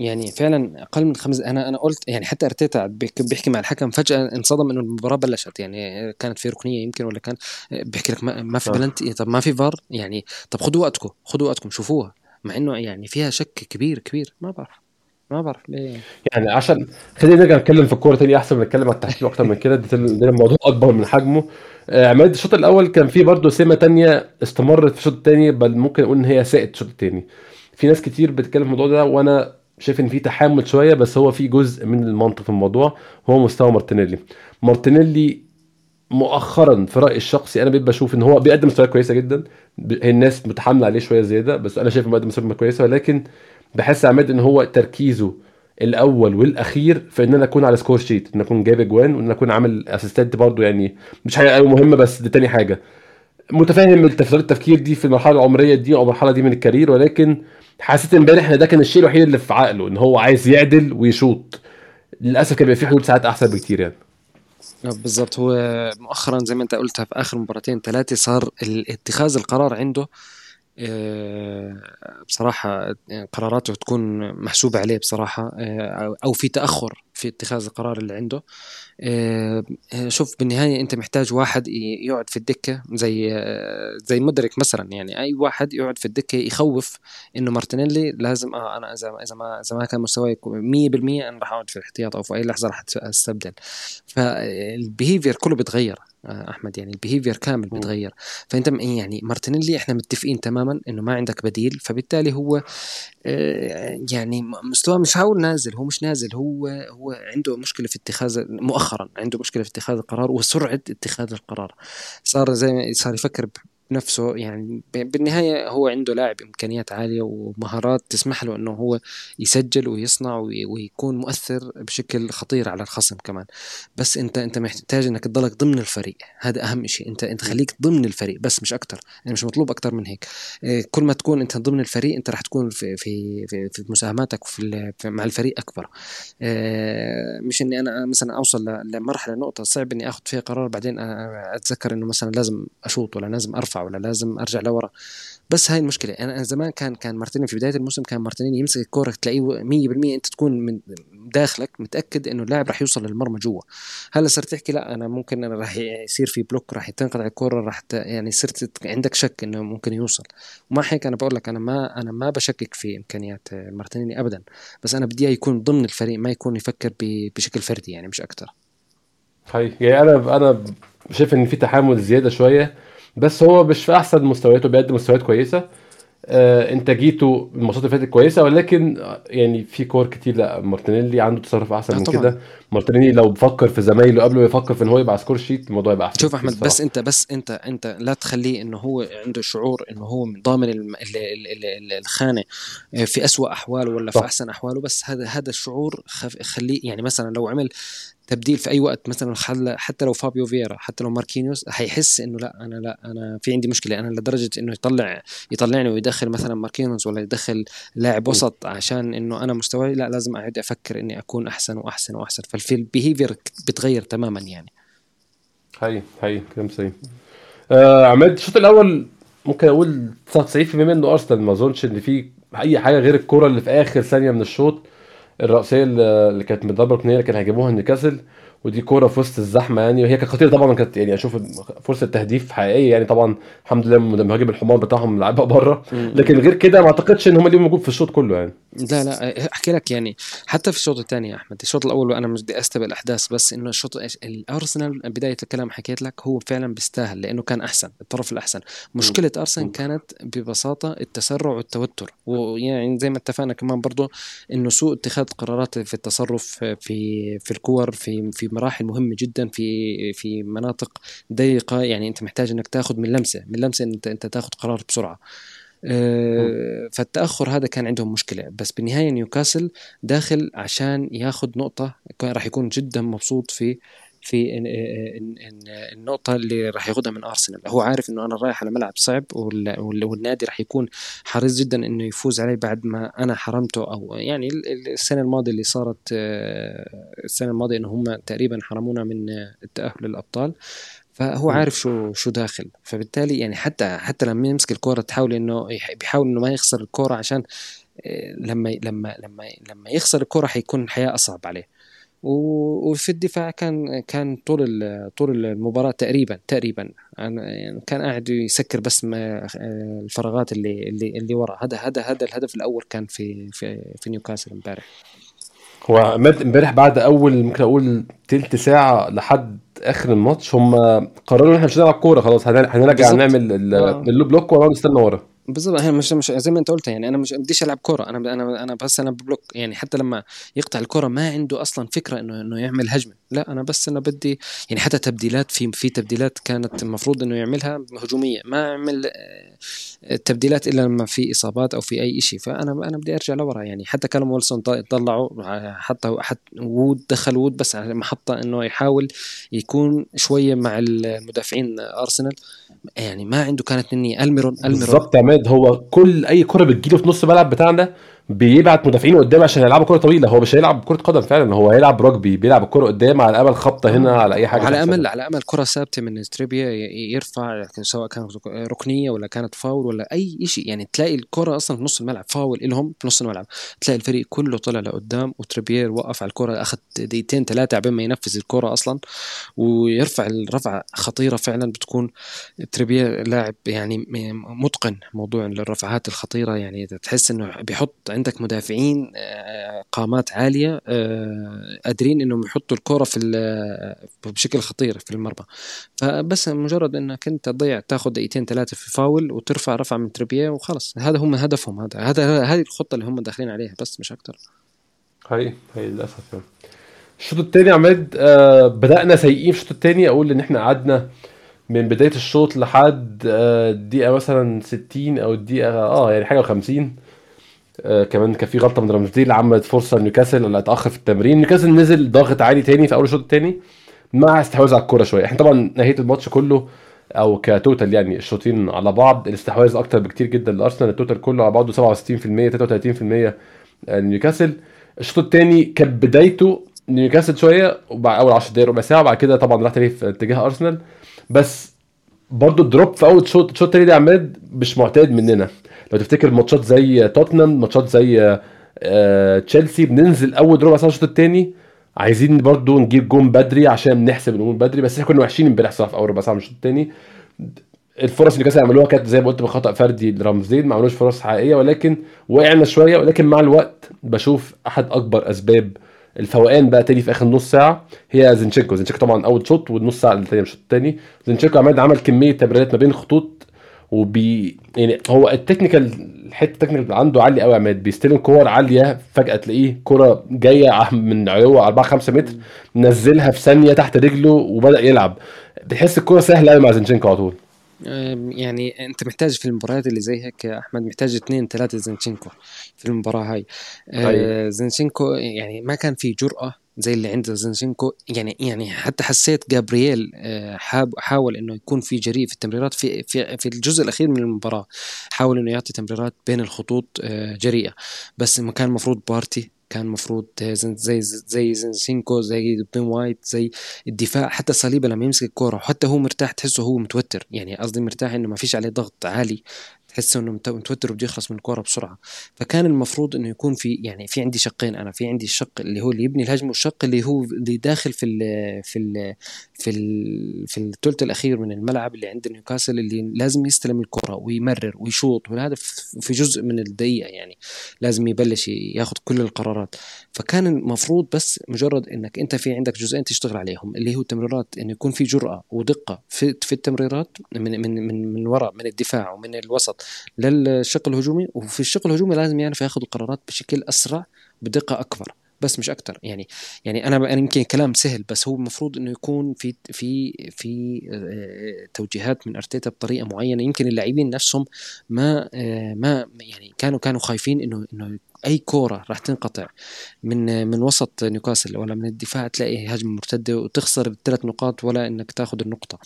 يعني فعلا أقل من خمس أنا أنا قلت يعني حتى أرتيتا بيحكي مع الحكم فجأة انصدم إنه المباراة بلشت. يعني كانت في ركنية يمكن ولا كان بيحكي لك ما, ما في بلنتي طب ما في فار يعني طب خذوا وقتكم خذوا وقتكم شوفوها. مع إنه يعني فيها شك كبير كبير. ما بعرف ما بعرف ليه يعني. عشان خلينا نرجع نتكلم في الكورة تاني أحسن من نتكلم على التحكيم أكتر من كده. ده الموضوع أكبر من حجمه. آه، عماد الشوط الأول كان فيه برضه سمه تانية استمرت في الشوط الثاني بل ممكن أقول إن هي ساءت الشوط الثاني في ناس كتير بتتكلم في الموضوع ده وأنا شايف إن في تحامل شوية بس هو في جزء من المنطق في الموضوع هو مستوى مارتينيلي. مارتينيلي مؤخرا في رأيي الشخصي أنا بقيت بشوف إن هو بيقدم مستويات كويسة جدا الناس متحامله عليه شوية زيادة بس أنا شايف انه بيقدم مستويات كويسة ولكن بحس عماد إن هو تركيزه الأول والأخير في إن أنا أكون على score sheet إن أكون جايب أجوان وإن أكون عامل assist برضو يعني مش حاجة مهمة بس دي تاني حاجة. متفاهم التفكير دي في المرحلة العمرية دي أو المرحلة دي من ال career ولكن حسيت امبارح إن ده كان الشيء الوحيد اللي في عقله إن هو عايز يعدل ويشوط. للأسف كان في حلول ساعات أحسن بكتير يعني. آه، بالضبط هو مؤخرا زي ما أنت قلتها في آخر مباراتين ثلاثة صار اتخاذ القرار عنده آه، بصراحة قراراته تكون محسوبة عليه بصراحة آه، أو في تأخر في اتخاذ القرار اللي عنده. شوف بالنهاية أنت محتاج واحد يقعد في الدكة زي آه، زي مدرك مثلا. يعني أي واحد يقعد في الدكة يخوف إنه مارتينيلي لازم آه أنا إذا ما إذا ما كان مستواي 100% أنا راح أقعد في الاحتياط أو في أي لحظة راح أستبدل. فال behavior كله بيتغير آه، أحمد. يعني ال behavior كامل بيتغير. فأنت يعني مارتينيلي إحنا متفقين تماما إنه ما عندك بديل. فبالتالي هو يعني مستواه مش هقول نازل هو مش نازل. هو هو عنده مشكلة في اتخاذ مؤخرا عنده مشكلة في اتخاذ القرار وسرعة اتخاذ القرار. صار زي صار يفكر نفسه يعني بالنهاية هو عنده لاعب إمكانيات عالية ومهارات تسمح له أنه هو يسجل ويصنع ويكون مؤثر بشكل خطير على الخصم كمان. بس أنت أنت محتاج أنك تضلك ضمن الفريق. هذا أهم شيء أنت أنت خليك ضمن الفريق بس مش أكتر. يعني مش مطلوب أكتر من هيك. آه، كل ما تكون أنت ضمن الفريق أنت راح تكون في في في, في مساهماتك في مع الفريق أكبر. آه، مش إني أنا مثلا أوصل لمرحلة نقطة صعب إني أخذ فيها قرار بعدين أتذكر إنه مثلا لازم أشوط ولا لازم أرفع. ولا لازم أرجع لورا. بس هاي المشكلة أنا زمان كان كان مارتينيلي في بداية الموسم كان مارتينيلي يمسك الكورة تلاقيه 100% أنت تكون من داخلك متأكد إنه اللاعب راح يوصل للمرمى جوا. هلأ صرت تحكي لا أنا ممكن أنا راح يصير في block راح تنقطع الكورة راح يعني صرت عندك شك إنه ممكن يوصل. ومع هيك أنا بقول لك أنا ما أنا ما بشكك في إمكانيات مارتينيلي ابدا. بس أنا بدي يكون ضمن الفريق ما يكون يفكر بشكل فردي يعني مش أكثر هاي يعني أنا أنا شايف إن في تحامل زيادة شوية. بس هو مش في أحسن مستوياته بيقدم مستويات كويسة. آه إنتاجيته الماتشات اللي فاتت كويسة ولكن آه، يعني في كور كتير. لا مارتينيلي عنده تصرف أحسن من كده. مارتينيلي لو بفكر في زمايله قبل ما يفكر في إن هو يبقى score sheet الموضوع يبقى أحسن شوف أحمد بس أنت بس أنت أنت لا تخليه إنه هو عنده شعور إنه هو ضامن الخانة آه، في أسوأ أحواله ولا في أحسن أحواله. بس هذا هذا الشعور خليه يعني مثلا لو عمل تبديل في أي وقت مثلا حتى لو فابيو فييرا حتى لو ماركينيوس هيحس إنه لأ أنا لأ أنا في عندي مشكلة. أنا لدرجة إنه يطلع يطلعني ويدخل مثلا ماركينيوس ولا يدخل لاعب. وسط عشان إنه أنا مستواي لأ لازم أقعد أفكر إني أكون أحسن وأحسن وأحسن. فالفي ال behavior بتغير تماما يعني. هي هي كلام سليم. آه عماد الشوط الأول ممكن أقول 99% منه أرسنال ما أظنش إن في أي حاجة غير الكره اللي في آخر ثانية من الشوط. الرأسية اللي كانت من ضربة اللي كان هيجيبوها نيوكاسل ودي كورة في وسط الزحمة يعني. وهي كانت خطيرة طبعا كانت يعني أشوف فرصة تهديف حقيقية يعني. طبعا الحمد لله المهاجم الحمار بتاعهم لعبها بره. لكن غير كده ما أعتقدش إن هم ليهم موجود في الشوط كله يعني. لا لا أحكي لك يعني حتى في الشوط الثاني يا أحمد الشوط الأول أنا مش بدي استبق الأحداث بس إنه الشوط الأرسنال بداية الكلام حكيت لك هو فعلا بيستاهل لأنه كان أحسن الطرف الأحسن. مشكلة أرسنال كانت ببساطة التسرع والتوتر. ويعني زي ما اتفقنا كمان برضه إنه سوء اتخاذ قرارات في التصرف في في الكور في في مراحل مهمة جدا في في مناطق ضيقة. يعني أنت محتاج إنك تأخذ من لمسة من لمسة أنت أنت تأخذ قرار بسرعة. آه، فالتأخر هذا كان عندهم مشكلة. بس بالنهاية نيوكاسل داخل عشان ياخذ نقطة راح يكون جدا مبسوط في في إن- إن- النقطة اللي راح ياخذها من أرسنال هو عارف إنه أنا رايح على ملعب صعب وال- وال- والنادي راح يكون حريص جدا إنه يفوز علي بعد ما أنا حرمته أو يعني ال- ال- السنة الماضية اللي صارت آه، السنة الماضية إنه هم تقريبا حرمونا من آه، التأهل للأبطال. فهو. عارف شو شو داخل. فبالتالي يعني حتى حتى لما يمسك الكرة تحاول إنه يح- بيحاول إنه ما يخسر الكرة عشان آه، لما لما لما لما يخسر الكرة حيكون الحياة أصعب عليه. وفي الدفاع كان كان طول طول المباراة تقريبا تقريبا. يعني كان قاعد يسكر بس ما آه، الفراغات اللي اللي اللي ورا. هذا هذا هذا الهدف الأول كان في في في نيوكاسل امبارح. هو عماد امبارح بعد أول ممكن أقول تلت ساعة لحد آخر الماتش هم قرروا إن إحنا مش هنلعب كورة خلاص. هن- هنرجع نعمل ال- ال low block ونقعد نستنى ورا. بالضبط هي مش مش زي ما أنت قلت يعني أنا مش بديش ألعب كورة. أنا أنا أنا بس أنا ب block يعني حتى لما يقطع الكره ما عنده أصلا فكرة انه إنه يعمل هجمة. لا أنا بس أنا بدي يعني حتى تبديلات في في تبديلات كانت المفروض إنه يعملها هجومية. ما عمل آه، تبديلات إلا لما في إصابات أو في أي شيء فأنا أنا بدي أرجع لورا يعني. حتى كالوم ويلسون طلعوا حتى حتى وود دخل وود بس على محطة إنه يحاول يكون شوية مع المدافعين أرسنال. يعني ما عنده كانت مني. ألميرون ألميرون. بالظبط يا عماد هو كل أي كرة بتجيله في نص الملعب بتاعنا بيبعت مدافعين قدام عشان يلعبوا كرة طويلة. هو مش هيلعب كرة قدم فعلا هو هيلعب رugby بيلعب الكرة قدام على امل خبطة هنا على أي حاجة وعلى تحصل. أمل على أمل كرة ثابتة من تريبيا يرفع سواء كانت ركنية ولا كانت فاول ولا أي شيء يعني تلاقي الكرة أصلا في نص الملعب فاول لهم في نص الملعب. تلاقي الفريق كله طلع لقدام وتريبير وقف على الكرة أخذ دقيقتين ثلاثة عبين ما ينفذ الكرة أصلا ويرفع الرفعة خطيرة فعلا. بتكون تريبير لاعب يعني متقن موضوع الرفعات الخطيرة. يعني تحس إنه بيحط عندك مدافعين آه، قامات عالية آه، قادرين إنهم يحطوا الكرة في ال- بشكل خطير في المرمى. فبس مجرد إنك أنت تضيع تاخذ دقيقتين ثلاثة في فاول وترفع رفعه من تريبيه وخلص هذا هم هدفهم هذا هذا هذه الخطة اللي هم داخلين عليها بس مش أكثر هي هي للأسف يعني. الشوط التاني يا عماد آه بدأنا سيئين. الشوط التاني أقول إن إحنا قعدنا من بداية الشوط لحد آه الدقيقة مثلا 60 أو الدقيقة آه يعني حاجة و50 آه كمان كان في غلطة من رامسديل عملت فرصة لنيوكاسل اللي اتأخر في التمرير. نيوكاسل نزل ضاغط عالي تاني في أول الشوط التاني مع استحواذ على الكورة شوية. إحنا طبعا نهاية الماتش كله أو ك total يعني الشوطين على بعض الاستحواذ أكتر بكتير جدا لأرسنال ال total كله على بعضه 67% 33% نيوكاسل. الشوط الثاني كان بدايته نيوكاسل شوية وبعد أول 10 دقايق ربع ساعة وبعد كده طبعا راح تاني في اتجاه أرسنال. بس برضو ال drop في أول شوط الشوط الثاني ده عماد مش معتاد مننا. لو تفتكر ماتشات زي توتنهام ماتشات زي آه، تشيلسي بننزل أول ربع ساعة الشوط الثاني عايزين برضو نجيب جون بدري عشان نحسب الأمور بدري بس إحنا كنا وحشين امبارح صراحة في أول ربع ساعة من الشوط الثاني الفرص اللي كانوا عملوها كانت زي ما قلت بخطأ فردي لرمزين ما عملوش فرص حقيقية ولكن وقعنا شوية ولكن مع الوقت بشوف أحد أكبر أسباب الفوقان بقى تاني في آخر نص ساعة هي زينشينكو. زينشينكو طبعا أول شوط والنص ساعة الثانية مش الثاني زينشينكو عماد عمل كمية تمريرات ما بين الخطوط وبي يعني هو ال technical الحتة ال technical عنده عالية قوي يا عماد. بيستلم كور عالية فجأة تلاقيه كورة جاية من علو 4 5 متر نزلها في ثانية تحت رجله وبدأ يلعب. بتحس الكره سهلة قوي مع زنشينكو على طول. يعني أنت محتاج في المباريات اللي زي هيك يا أحمد محتاج اثنين ثلاثة زنشينكو في المباراة هاي. آه زنشينكو يعني ما كان في جرأة زي اللي عند زنشينكو يعني يعني حتى حسيت جابرييل آه، حاول إنه يكون في جريء في التمريرات في في في الجزء الأخير من المباراة. حاول إنه يعطي تمريرات بين الخطوط آه، جريئة. بس ما كان المفروض بارتي كان المفروض زي زي زنشينكو زي بن وايت زي الدفاع. حتى صليبه لما يمسك الكورة وحتى هو مرتاح تحسه هو متوتر. يعني قصدي مرتاح إنه ما فيش عليه ضغط عالي. تحس إنه متوتر وبده يخلص من الكورة بسرعة. فكان المفروض إنه يكون في يعني في عندي شقين أنا في عندي الشق اللي هو اللي يبني الهجمة والشق اللي هو اللي داخل في ال في ال في ال في الثلث الأخير من الملعب اللي عند نيوكاسل اللي لازم يستلم الكره ويمرر ويشوط. وهذا في جزء من الدقيقة يعني لازم يبلش ياخذ كل القرارات. فكان المفروض بس مجرد إنك أنت في عندك جزئين تشتغل عليهم اللي هو التمريرات انه يكون في جرأة ودقة في في التمريرات من من من من وراء من الدفاع ومن الوسط. للشق الهجومي وفي الشق الهجومي لازم يعرف ياخذ القرارات بشكل أسرع بدقة أكبر بس مش أكتر. يعني يعني أنا أنا يمكن كلام سهل بس هو المفروض إنه يكون في في في آه، توجيهات من أرتيتا بطريقة معينة. يمكن اللاعبين نفسهم ما آه، ما يعني كانوا كانوا خايفين إنه إنه أي كورة راح تنقطع من من وسط نيوكاسل ولا من الدفاع تلاقي هجمة مرتدة وتخسر الثلاث نقاط ولا إنك تاخذ النقطة.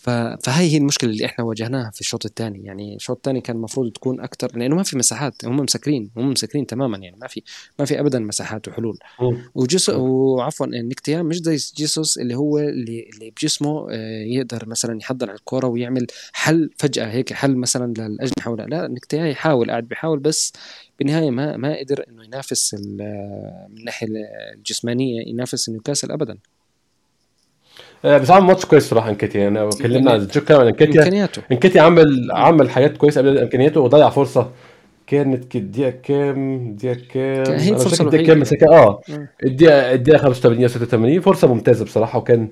فهي هي المشكلة اللي إحنا واجهناها في الشوط الثاني. يعني الشوط الثاني كان المفروض تكون أكثر لأنه ما في مساحات هم مسكرين هم مسكرين تماما يعني ما في ما في ابدا مساحات وحلول. وجس وعفوا نكتيا مش زي جيسوس اللي هو اللي اللي بجسمه آه، يقدر مثلا يحضر على الكورة ويعمل حل فجأة هيك حل مثلا للأجنحة ولا لا. نكتيا يحاول قاعد بيحاول بس بالنهاية ما ما قدر إنه ينافس من الناحيه الجسمانية ينافس نيوكاسل ابدا. بس عمل ماتش كويس صراحة انكيتي يعني اتكلمنا عن شو كان انكيتيا إمكانياته. انكيتي عمل عمل حاجات كويسة قبل إمكانياته وضيع فرصة. كانت الدقيقة كام؟ الدقيقة كام؟ هي فرصة الدقيقة كام مسكها آه. الدقيقه الدقيقة 85 86 فرصة ممتازة بصراحة وكان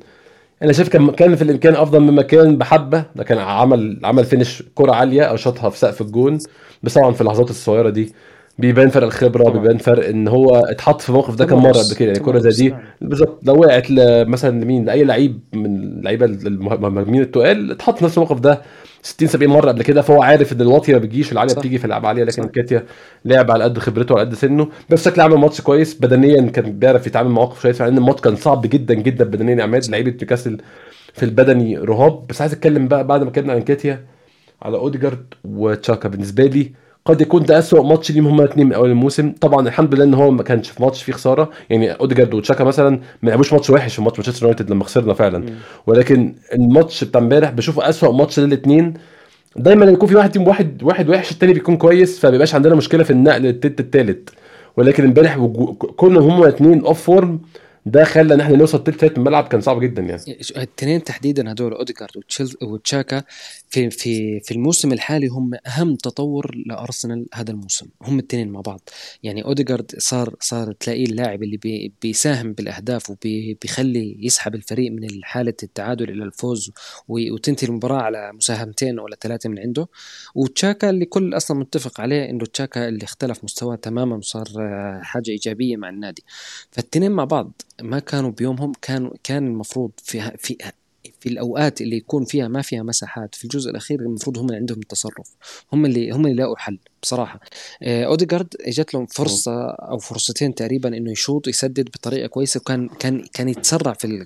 أنا شايف كان كان في الإمكان أفضل مما كان بحبة. ده كان عمل عمل finish كرة عالية أو شاطها في سقف الجون. بس طبعا في اللحظات الصغيرة دي بيبان فرق الخبرة طبعا. بيبان فرق إن هو اتحط في الموقف ده كم مرة قبل كده يعني كورة زي دي بالظبط لو وقعت مثلا لمين لأي لعيب من اللعيبة المهاجمين التقال اتحط في نفس الموقف ده 60 70 مرة قبل كده فهو عارف إن الواطية ما بتجيش والعاليه بتيجي في الألعاب عاليه لكن كاتيا لعب على قد خبرته وعلى قد سنه بس بشكل عام ماتش كويس بدنيا كان بيعرف يتعامل مع مواقف كويسه لأن الماتش كان صعب جدا جدا بدنيا يا عماد لعيبة نيوكاسل في البدني رهاب. بس عايز أتكلم بقى بعد ما اتكلمنا عن كاتيا على أوديجارد وتشاكا بالنسبة لي قد يكون ده اسوء ماتش ليهم هما الاثنين من أول الموسم. طبعا الحمد لله إن هو ما كانش في ماتش فيه خسارة. يعني أوديجارد وتشاكا مثلا ما لعبوش ماتش وحش في ماتش مانشستر يونايتد لما خسرنا فعلا. ولكن الماتش بتاع امبارح بشوفه اسوء ماتش للاثنين دايما يكون في واحد واحد واحد وحش التاني بيكون كويس فما بيبقاش عندنا مشكلة في النقل للتلت التالت. ولكن امبارح كونهم هما الاثنين off form ده خلى إن إحنا نوصل تلت التالت الملعب كان صعب جدا يعني. الاثنين تحديدا هدول أوديجارد وتشاكا في في في الموسم الحالي هم أهم تطور لأرسنال هذا الموسم. هم الاثنين مع بعض. يعني اوديجارد صار صار تلاقيه اللاعب اللي بي بيساهم بالأهداف وبيخلي يسحب الفريق من حالة التعادل إلى الفوز وتنتهي المباراة على مساهمتين ولا ثلاثة من عنده. وتشاكا اللي كل أصلا متفق عليه إنه تشاكا اللي اختلف مستواه تماما وصار حاجة إيجابية مع النادي. فالاثنين مع بعض ما كانوا بيومهم كانوا كان المفروض في في في الأوقات اللي يكون فيها ما فيها مساحات في الجزء الأخير المفروض هم اللي عندهم التصرف هم اللي هم اللي لاقوا حل بصراحة. آه، اوديجارد اجت لهم فرصة أو فرصتين تقريبا إنه يشوط يسدد بطريقة كويسة وكان كان كان يتسرع في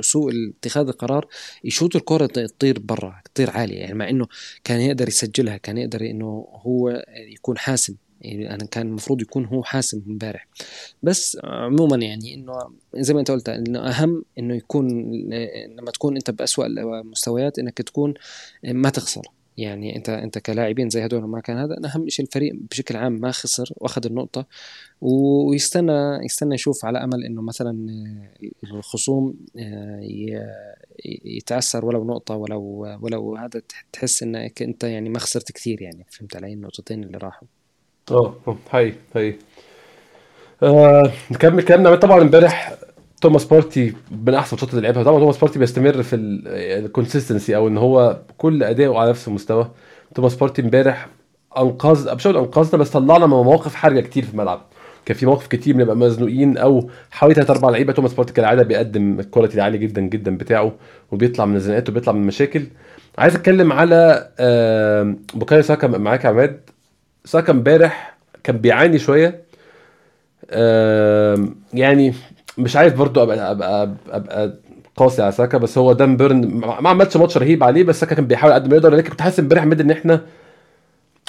سوء اتخاذ القرار يشوط الكرة تطير برا تطير عالية يعني مع إنه كان يقدر يسجلها كان يقدر إنه هو يكون حاسم. يعني أنا كان المفروض يكون هو حاسم امبارح. بس عموما يعني إنه زي ما أنت قلت إنه أهم إنه يكون لما تكون أنت بأسوأ المستويات إنك تكون ما تخسر. يعني أنت أنت كلاعبين زي هدول ما كان هذا أهم شيء الفريق بشكل عام ما خسر وأخذ النقطة ويستنى يستنى يشوف على أمل إنه مثلا الخصوم يتعثر ولو نقطة ولو ولو هذا تحس إنك أنت يعني ما خسرت كثير يعني فهمت علي؟ النقطتين اللي راحوا. آه. هاي هاي. آه نكمل كلامنا طبعا امبارح توماس بارتي من أحسن الماتشات اللي لعبها. طبعا توماس بارتي بيستمر في ال consistency أو إن هو كل اداؤه على نفس المستوى. توماس بارتي امبارح انقذ مش أنقذنا بس طلعنا من مواقف حرجة كتير في الملعب. كان في مواقف كتير بنبقى مزنوقين أو حوالي ثلاث أربع لعيبة توماس بارتي كالعادة بيقدم ال quality العالي جدا جدا بتاعه وبيطلع من الزناقات وبيطلع من المشاكل. عايز أتكلم على بوكايو ساكا معاك يا عماد. ساكا امبارح كان بيعاني شوية. يعني مش عايز برضو ابقى ابقى ابقى قاسي على ساكا بس هو دان بيرن ما عملش ماتش رهيب عليه بس ساكا كان بيحاول قد ما يقدر لكن كنت حاسس امبارح إن إحنا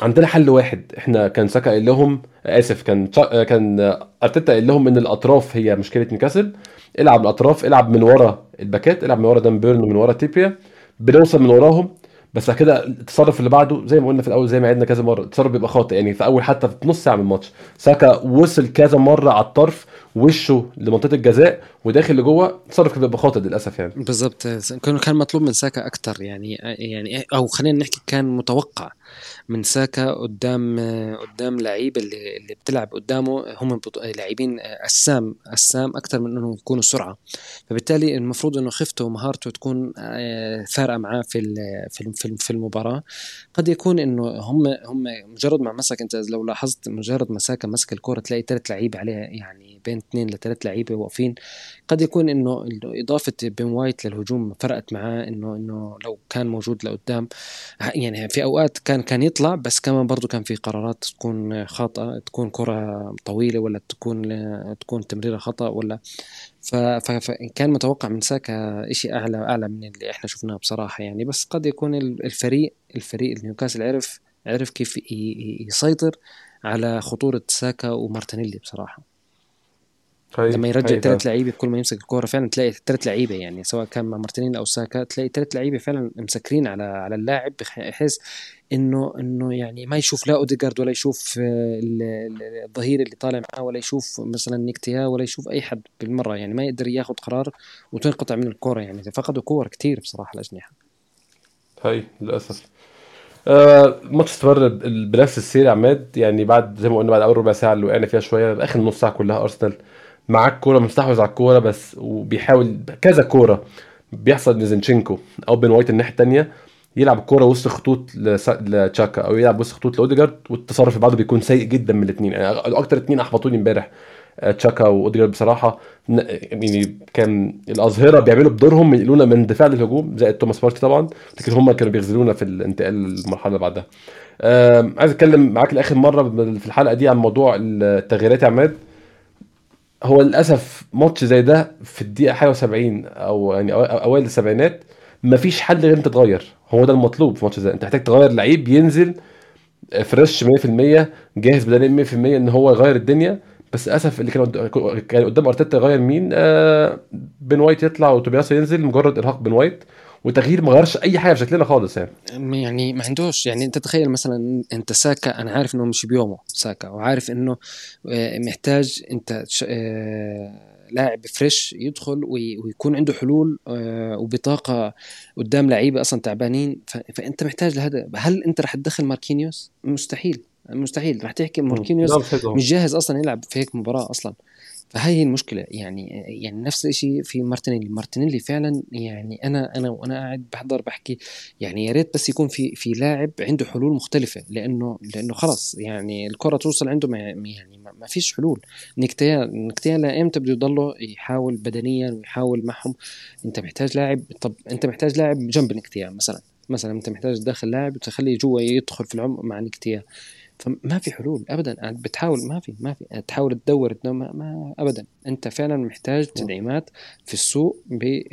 عندنا حل واحد. إحنا كان ساكا قال لهم آسف كان كان أرتيتا قال لهم إن الأطراف هي مشكلة نيوكاسل. العب الأطراف العب من ورا الباكات العب من ورا دان بيرن ومن ورا تريبير. بنوصل من وراهم. بس كده التصرف اللي بعده زي ما قلنا في الأول زي ما عدنا كذا مرة التصرف بيبقى خاطئ. يعني في أول حتى في نص ساعة من الماتش ساكا وصل كذا مرة على الطرف وشه لمنطقة الجزاء وداخل لجوه التصرف كان بيبقى خاطئ للأسف يعني. بالظبط كان مطلوب من ساكا أكتر يعني يعني أو خلينا نحكي كان متوقع. من ساكا قدام قدام لعيب اللي اللي بتلعب قدامه هم لاعبين اسام اسام أكثر من إنهم يكونوا سرعة. فبالتالي المفروض إنه خفته ومهارته تكون آه، فارقة معاه في في في المباراة. قد يكون إنه هم هم مجرد ما مسك أنت لو لاحظت مجرد ما ساكا مسك الكرة تلاقي ثلاث لعيبه عليه يعني بين اثنين لثلاث لعيبة واقفين. قد يكون إنه إضافة بين وايت للهجوم فرقت معاه إنه إنه لو كان موجود لقدام يعني في أوقات كان كان يطلع بس كمان برضه كان في قرارات تكون خاطئة تكون كرة طويلة ولا تكون تكون تمريرة خطأ ولا فكان متوقع من ساكا شيء أعلى أعلى من اللي إحنا شفناه بصراحة يعني. بس قد يكون الفريق الفريق نيوكاسل عرف عرف كيف يسيطر على خطورة ساكا ومارتينيلي بصراحة. لما يرجع ثلاث لعيبة كل ما يمسك الكورة فعلا تلاقي ثلاث لعيبة يعني سواء كان مع مارتينيلي أو ساكا تلاقي ثلاث لعيبة فعلا مسكرين على على اللاعب بحيث إنه إنه يعني ما يشوف لا أوديجارد ولا يشوف الظهير اللي طالع معاه ولا يشوف مثلا نكيتيا ولا يشوف أي حد بالمرة يعني ما يقدر ياخذ قرار وتنقطع من الكورة يعني. فقدوا كور كثير بصراحة الأجنحة. هاي للأسف. آه الماتش استمر بنفس السير عماد يعني بعد زي ما قلنا بعد أول ربع ساعة اللي وقعنا فيها شوية آخر نص ساعة كلها أرسنال معاك كورة مستحوذ على الكورة بس وبيحاول كذا كورة. بيحصل لزنشينكو أو بن وايت الناحية الثانية يلعب الكوره وسط خطوط لتشاكا أو يلعب وسط خطوط لأوديجارد والتصرف اللي بعده بيكون سيء جدا من الاثنين يعني أكتر اثنين أحبطوني امبارح آه، تشاكا وأوديجارد بصراحة. يعني كان الأظهرة بيعملوا بدورهم ينقلونا من دفاع للهجوم زائد توماس بارتي طبعا لكن هم كانوا بيخذلونا في الانتقال للمرحلة اللي بعدها. عايز أتكلم معاك لآخر مرة في الحلقة دي عن موضوع التغييرات يا عماد. هو للأسف ماتش زي ده في الدقيقة حاجة و70 أو يعني أوائل السبعينات مفيش حل غير أنت تغير. هو ده المطلوب في ماتش زي ده. أنت محتاج تغير لعيب ينزل fresh 100% جاهز بدنيا 100% إن هو يغير الدنيا. بس للأسف اللي كان كان قدام أرتيتا يغير مين؟ آه بن وايت يطلع وتوبياس ينزل مجرد إرهاق بن وايت. وتغيير ما غيرش أي حاجة في شكلنا خالص يعني. يعني ما عندوش. يعني أنت تخيل مثلا أنت ساكا أنا عارف إنه مش بيومه ساكا وعارف إنه آه، محتاج أنت آه، لاعب fresh يدخل ويكون عنده حلول آه، وبطاقة قدام لعيبة أصلا تعبانين. فأنت محتاج لهذا. هل أنت رح تدخل ماركينيوس؟ مستحيل. مستحيل. رح تحكي ماركينيوس مش جاهز أصلا يلعب في هيك مباراة أصلا. فهي المشكلة يعني يعني نفس الشيء في مارتينيلي. مارتينيلي فعلا يعني أنا أنا وأنا قاعد بحضر بحكي يعني يا ريت بس يكون في في لاعب عنده حلول مختلفة لأنه لأنه خلص يعني الكرة توصل عنده ما يعني ما فيش حلول. نكتيا نكتيا لامتى بده يضله؟ يحاول بدنيا ويحاول معهم. أنت محتاج لاعب طب أنت محتاج لاعب جنب نكتيا مثلا. مثلا أنت محتاج تدخل لاعب وتخليه جوا يدخل في العمق مع نكتيا فما في حلول ابدا. بتحاول ما في ما في. تحاول تدور ما, ما ابدا. أنت فعلا محتاج تدعيمات في السوق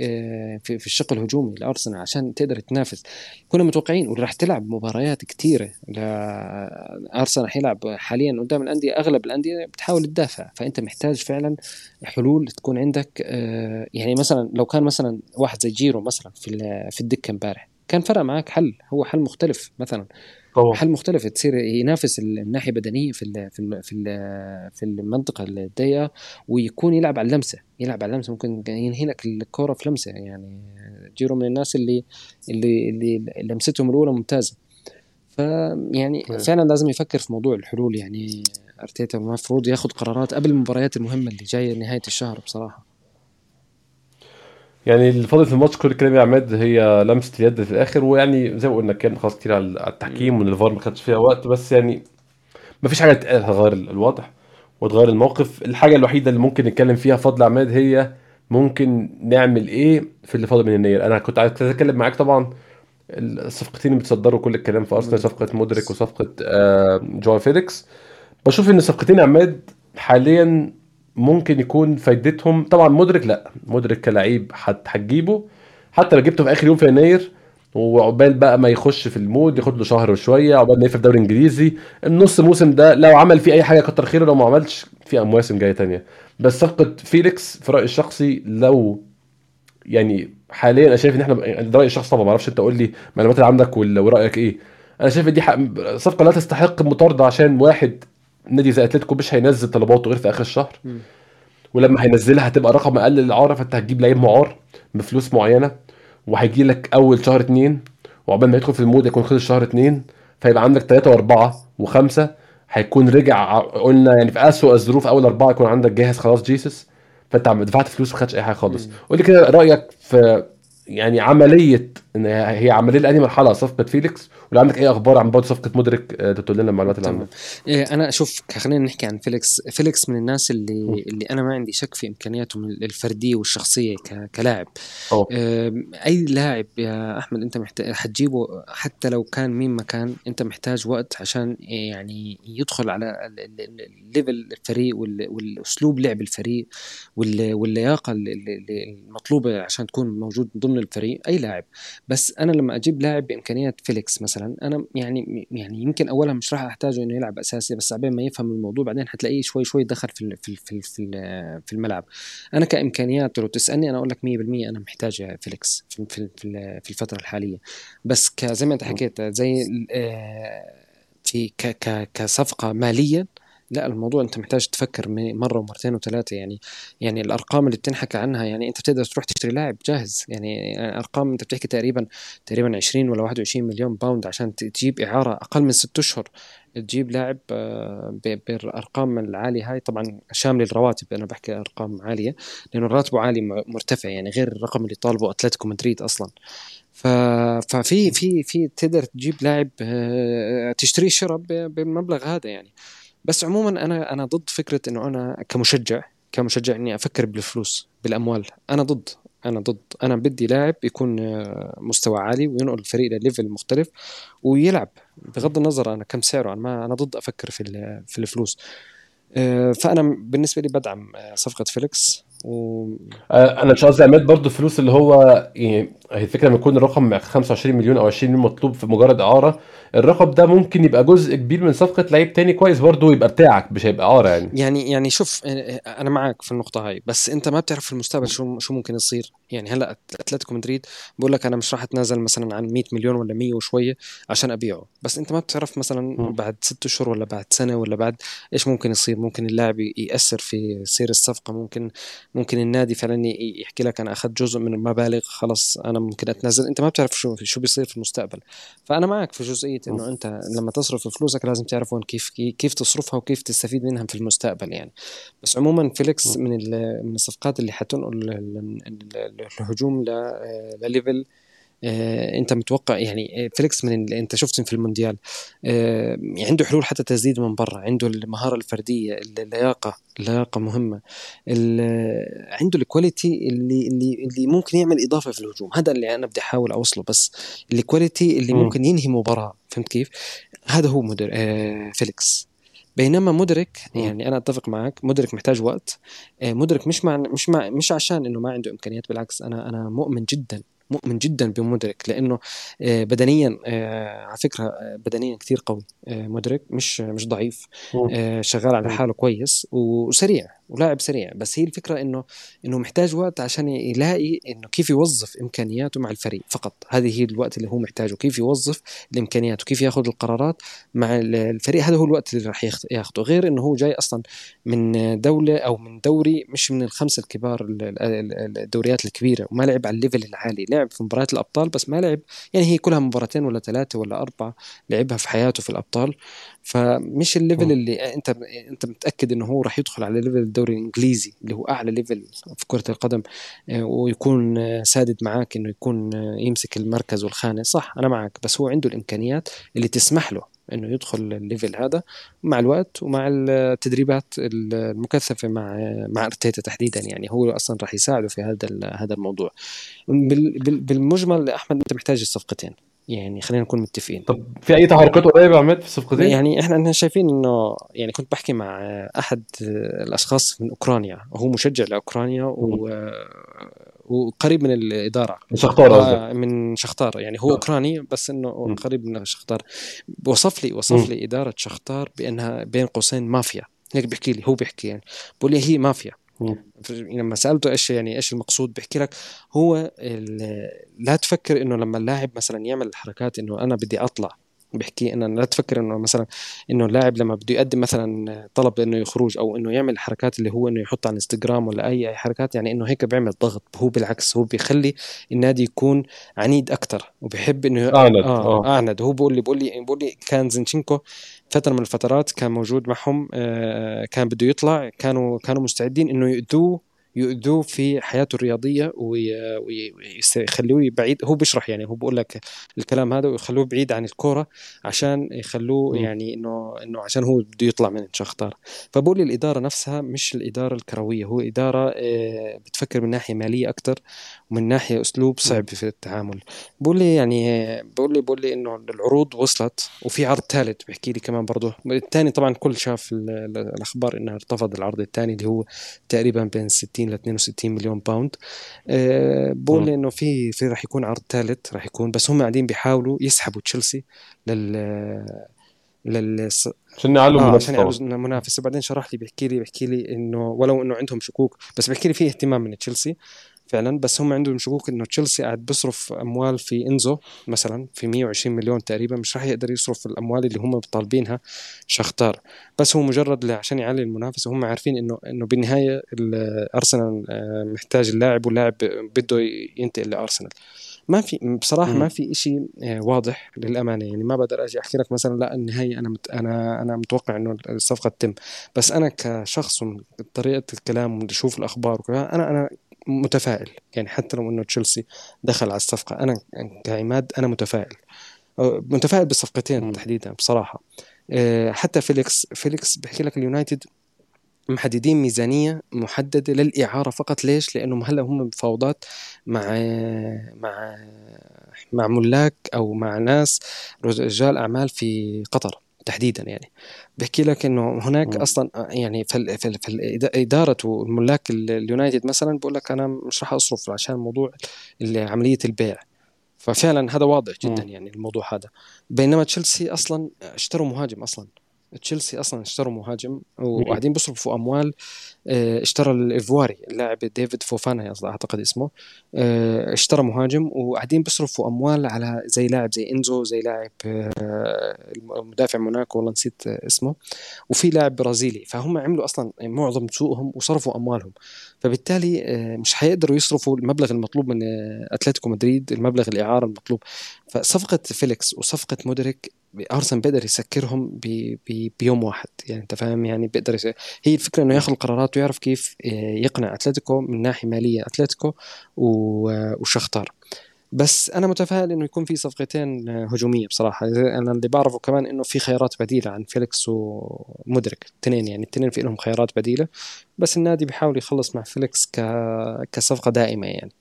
آه، في, في الشق الهجومي لأرسنال عشان تقدر تنافس. كنا متوقعين وراح تلعب مباريات كثيره أرسنال حيلعب حاليا قدام الأندية أغلب الأندية بتحاول تدافع. فأنت محتاج فعلا حلول تكون عندك آه، يعني مثلا لو كان مثلا واحد زي جيرو مثلا في في الدكة امبارح كان فرق معك حل. هو حل مختلف مثلا. طبعا. حل مختلف تصير ينافس الناحية البدنيه في ال في ال في ال في المنطقة الضيقة ويكون يلعب على اللمسة يلعب على اللمسة ممكن ينهي لك الكوره في لمسة يعني جيرو من الناس اللي اللي اللي لمستهم الأولى ممتازة. فيعني فعلا لازم يفكر في موضوع الحلول يعني أرتيتا المفروض ياخذ قرارات قبل المباريات المهمة اللي جاية نهاية الشهر بصراحة. يعني اللي فاضل في الماتش كل الكلام يا عماد هي لمسة اليد في الآخر ويعني زي ما قلنا كان خلاص كتير على التحكيم وإن الفار ما خدش فيها وقت بس يعني ما فيش حاجة تتقال هتغير الوضع وتغير الموقف. الحاجة الوحيدة اللي ممكن نتكلم فيها فضل عماد هي ممكن نعمل إيه في اللي فاضل من يناير أنا كنت عايز أتكلم معاك طبعا الصفقتين بتصدروا كل الكلام في أرسنال صفقة مودريك وصفقة آه، جواو فيليكس. بشوف إن الصفقتين يا عماد حاليا ممكن يكون فايدتهم. طبعا مدرك لا. مدرك هت- هتجيبه حتى لو جبته في آخر يوم في يناير وعقبال بقى ما يخش في ال mood ياخد له شهر وشوية عقبال ما يقفل الدوري الانجليزي النص موسم ده لو عمل فيه أي حاجة كتر خيره لو ما عملش في مواسم جاية تانية. بس صفقه فيليكس في رأيي الشخصي لو يعني حاليا أنا شايف إن إحنا ده رأيي الشخصي طبعا. ما أعرفش أنت قول لي المعلومات اللي عندك ورأيك إيه. أنا شايف إن دي صفقه لا تستحق المطارده عشان واحد نادي زي أتلتيكو مش هينزل طلباته غير في آخر الشهر. ولما هينزلها هتبقى رقم أقل للاعاره فأنت هتجيب لعيب معار بفلوس معينة وهيجي لك أول شهر اتنين وعقبال ما يدخل في ال mood يكون خلص شهر اتنين فيبقى عندك ثلاثة وأربعة وخمسة هيكون رجع قلنا يعني في اسوء الظروف أول أربعة يكون عندك جاهز خلاص جيسس فأنت عم دفعت فلوس ما خدتش أي حاجة خالص. قول لي كده رأيك في يعني عملية إن هي عملية لأنهي مرحلة؟ صفقة فيليكس؟ ولو عندك أي أخبار عن برضه صفقة مودريك آه، تقول لنا المعلومات اللي عندك إيه أنا شوف خلينا نحكي عن فيليكس. فيليكس من الناس. اللي اللي أنا ما عندي شك في إمكانياتهم الفردية والشخصية ك- كلاعب. أي لاعب يا أحمد أنت محتاج حتجيبه حتى لو كان مين ما كان أنت محتاج وقت عشان يعني يدخل على ال- ال- ال- ال level الفريق وال- والأسلوب لعب الفريق وال- واللياقة ال- ال- ال- المطلوبة عشان تكون موجود ضمن الفريق. أي لاعب. بس أنا لما أجيب لاعب بإمكانيات فيليكس مثلا أنا يعني يعني يمكن اولا مش راح أحتاجه إنه يلعب أساسي بس عبين ما يفهم الموضوع بعدين حتلاقيه شوي شوي دخل في في في في ال- في الملعب. أنا كإمكانيات لو تسألني أنا أقول لك 100% أنا محتاج فيليكس في في في في الفترة الحالية. بس ك- زي ما أنت حكيت زي آه، في ك ك كصفقة ماليا لا الموضوع أنت محتاج تفكر مرة ومرتين وثلاثه يعني يعني الأرقام اللي بتنحكى عنها يعني أنت بتقدر تروح تشتري لاعب جاهز يعني ارقام أنت بتحكي تقريبا تقريبا 20 ولا 21 مليون باوند عشان تجيب إعارة أقل من ست أشهر تجيب لاعب آه، بالأرقام العالية هاي طبعا شامله الرواتب أنا بحكي أرقام عالية لأنه راتبه عالي مرتفع يعني غير الرقم اللي طالبه أتلتيكو مدريد أصلا. ففي في في تقدر تجيب لاعب آه، تشتريه شراء ب- بالمبلغ هذا يعني بس عموما أنا أنا ضد فكرة إنه أنا كمشجع كمشجع إني أفكر بالفلوس بالأموال. أنا ضد أنا ضد. أنا بدي لاعب يكون آه، مستوى عالي وينقل الفريق ل level مختلف ويلعب. بغض النظر أنا كم سعره أنا ما أنا ضد أفكر في في الفلوس. آه، فأنا بالنسبة لي بدعم آه، صفقة فيليكس و أنا مش قصدي عماد برضه الفلوس اللي هو يعني هي الفكرة لما يكون الرقم 25 مليون أو 20 مليون مطلوب في مجرد إعارة الرقم ده ممكن يبقى جزء كبير من صفقة لعيب تاني كويس برضه يبقى بتاعك مش هيبقى إعارة يعني. يعني يعني شوف آه، أنا معك في النقطة هاي بس أنت ما بتعرف في المستقبل شو شو ممكن يصير. يعني هلأ أتلتيكو مدريد بقول لك أنا مش راح أتنازل مثلا عن 100 مليون ولا 100 وشوية عشان أبيعه. بس أنت ما بتعرف مثلا. بعد ست اشهر ولا بعد سنة ولا بعد إيش ممكن يصير. ممكن اللاعب يأثر في سير الصفقة. ممكن ممكن النادي فعلا يحكي لك أنا أخذت جزء من المبالغ خلص أنا ممكن اتنازل أنت ما بتعرف شو شو بيصير في المستقبل. فأنا معك في جزئية إنه أنت لما تصرف فلوسك لازم تعرف وين كيف كيف تصرفها وكيف تستفيد منها في المستقبل يعني. بس عموما فيليكس من من الصفقات اللي حتنقل ال- ال- ال- الهجوم ل level آه، انت متوقع يعني آه، فيليكس من اللي انت شفت في المونديال آه، عنده حلول حتى تسديد من برا عنده المهارة الفردية اللياقة اللياقة مهمة عنده ال quality اللي اللي اللي ممكن يعمل إضافة في الهجوم هذا اللي أنا بدي أحاول أوصله بس ال quality اللي مم. ممكن ينهي مباراة فهمت كيف هذا هو مودر... آه فيليكس بينما مودريك. يعني أنا أتفق معك مودريك محتاج وقت آه، مودريك مش مع مش مع مش عشان إنه ما عنده إمكانيات بالعكس أنا أنا مؤمن جدا مؤمن جدا بمودريك لأنه آه، بدنيا آه، على فكرة آه، بدنيا كثير قوي مودريك مش مش ضعيف شغال على. حاله كويس وسريع ولاعب سريع. بس هي الفكرة إنه إنه محتاج وقت عشان يلاقي إنه كيف يوظف إمكانياته مع الفريق فقط. هذه هي الوقت اللي هو محتاجه. كيف يوظف الإمكانيات وكيف ياخذ القرارات مع ال- الفريق. هذا هو الوقت اللي راح ياخذ- ياخذه غير إنه هو جاي أصلا من دولة أو من دوري مش من الخمسة الكبار ال- ال- ال- الدوريات الكبيرة وما لعب على ال level العالي. لعب في مباريات الأبطال بس ما لعب يعني هي كلها مباراتين ولا ثلاثة ولا أربعة لعبها في حياته في الأبطال. فمش ال level. اللي انت انت متأكد إنه هو راح يدخل على level الدوري الإنجليزي اللي هو أعلى level في كرة القدم آه، ويكون آه، سادد معاك إنه يكون آه، يمسك المركز والخانة. صح أنا معك بس هو عنده الإمكانيات اللي تسمح له إنه يدخل الليفل هذا مع الوقت ومع التدريبات المكثفة مع مع أرتيتا تحديدا. يعني هو أصلا راح يساعده في هذا هذا الموضوع. بال- بال- بالمجمل أحمد أنت محتاج الصفقتين. يعني خلينا نكون متفقين. طب في أي تحركات قريبة عماد في الصفقتين؟ يعني إحنا إحنا شايفين إنه يعني كنت بحكي مع أحد الأشخاص من أوكرانيا. هو مشجع لأوكرانيا و وقريب من الإدارة. شختار قصدك آه، من شختار يعني هو آه. أوكراني بس إنه. قريب من شختار وصف لي وصف لي إدارة شختار بأنها بين قوسين مافيا. هيك بيحكي لي هو بيحكي يعني. بقول لي هي مافيا. لما سألته إيش يعني إيش المقصود بيحكي لك هو لا تفكر إنه لما اللاعب مثلا يعمل الحركات إنه أنا بدي أطلع. بيحكي إنه لا تفكر إنه مثلا إنه اللاعب لما بده يقدم مثلا طلب إنه يخرج أو إنه يعمل الحركات اللي هو إنه يحط على الانستغرام ولا اي أي حركات يعني إنه هيك بيعمل ضغط. هو بالعكس هو بيخلي النادي يكون عنيد أكثر وبيحب إنه أعند آه آه. أعند. هو بيقول لي بيقول لي بيقول لي كان زينشينكو فترة من الفترات كان موجود معهم آه كان بده يطلع كانوا كانوا مستعدين إنه يؤذوه يؤذوه في حياته الرياضية وي- وي- ويخلوه بعيد. هو بيشرح يعني هو بيقول لك الكلام هذا ويخلوه بعيد عن الكورة عشان يخلوه. يعني إنه إنه عشان هو بده يطلع من شختار فبقول لي الإدارة نفسها مش الإدارة الكروية هو إدارة آه، بتفكر من ناحية مالية أكثر ومن ناحية أسلوب صعب في التعامل. بقول لي يعني بقول لي بقول لي إنه العروض وصلت وفي عرض ثالث بحكي لي كمان برضه. الثاني طبعا كل شاف ال- ال- الأخبار انه انرفض العرض الثاني اللي هو تقريبا بين 60 ل 62 مليون باوند أه بقول لي انه في في راح يكون عرض ثالث راح يكون بس هم قاعدين بيحاولوا يسحبوا تشيلسي لل لل عشان يعلوا المنافسة عشان طبعا يعالجوا المنافس وبعدين شرح لي بيحكي لي بيحكي لي إنه ولو إنه عندهم شكوك بس بيحكي لي في اهتمام من تشيلسي. فعلا بس هم عندهم شكوك إنه تشيلسي قاعد بيصرف أموال في إنزو مثلا في 120 مليون تقريبا مش راح يقدر يصرف الأموال اللي هم طالبينها شختار بس هو مجرد عشان يعلي المنافسة هم عارفين إنه إنه بالنهاية ال- أرسنال آه، محتاج اللاعب واللاعب بده ينتقل لأرسنال. ما في بصراحة. ما في إشي آه، واضح للأمانة. يعني ما بقدر أجي أحكي لك مثلا لا النهاية أنا مت أنا أنا متوقع إنه الصفقة تتم. بس أنا كشخص ومن طريقة الكلام أشوف الأخبار وكذا أنا أنا متفائل. يعني حتى لو إنه تشيلسي دخل على الصفقة أنا كعماد أنا متفائل. متفائل بالصفقتين. تحديدا بصراحة. أه، حتى فيليكس فيليكس بحكي لك اليونايتد محددين ميزانية محددة للإعارة فقط. ليش؟ لأنهم هلأ هم بفاوضات مع مع مع ملاك أو مع ناس رجال أعمال في قطر. تحديدا يعني بحكي لك إنه هناك. أصلا يعني فال فال فالاداره والملاك ال- اليونايتد مثلا بقول لك أنا مش راح أصرف عشان موضوع عملية البيع ففعلا هذا واضح جدا. يعني الموضوع هذا بينما تشيلسي أصلا اشتروا مهاجم أصلا تشيلسي أصلا اشتروا مهاجم وقاعدين بيصرفوا أموال. آه، اشترى الايفواري اللاعب ديفيد فوفانا أعتقد اسمه. آه، اشترى مهاجم وقاعدين بيصرفوا أموال على زي لاعب زي إنزو زي لاعب آه، مدافع موناكو والله نسيت اسمه. وفي لاعب برازيلي فهم عملوا أصلا معظم سوقهم وصرفوا أموالهم. فبالتالي مش حيقدروا يصرفوا المبلغ المطلوب من أتلتيكو مدريد المبلغ الإعارة المطلوب. فصفقة فيليكس وصفقة مودريك ارسنال بيقدر يسكرهم ب- ب- بيوم واحد. يعني أنت فاهم؟ يعني بيقدر يس... هي الفكرة إنه ياخذ القرارات ويعرف كيف آه، يقنع أتلتيكو من ناحية مالية أتلتيكو وشختار بس أنا متفائل إنه يكون في صفقتين آه، هجومية بصراحة. أنا اللي بعرفه كمان إنه في خيارات بديلة عن فيليكس ومدرك الاثنين يعني الاثنين في لهم خيارات بديلة. بس النادي بيحاول يخلص مع فيليكس ك... كصفقة دائمة يعني.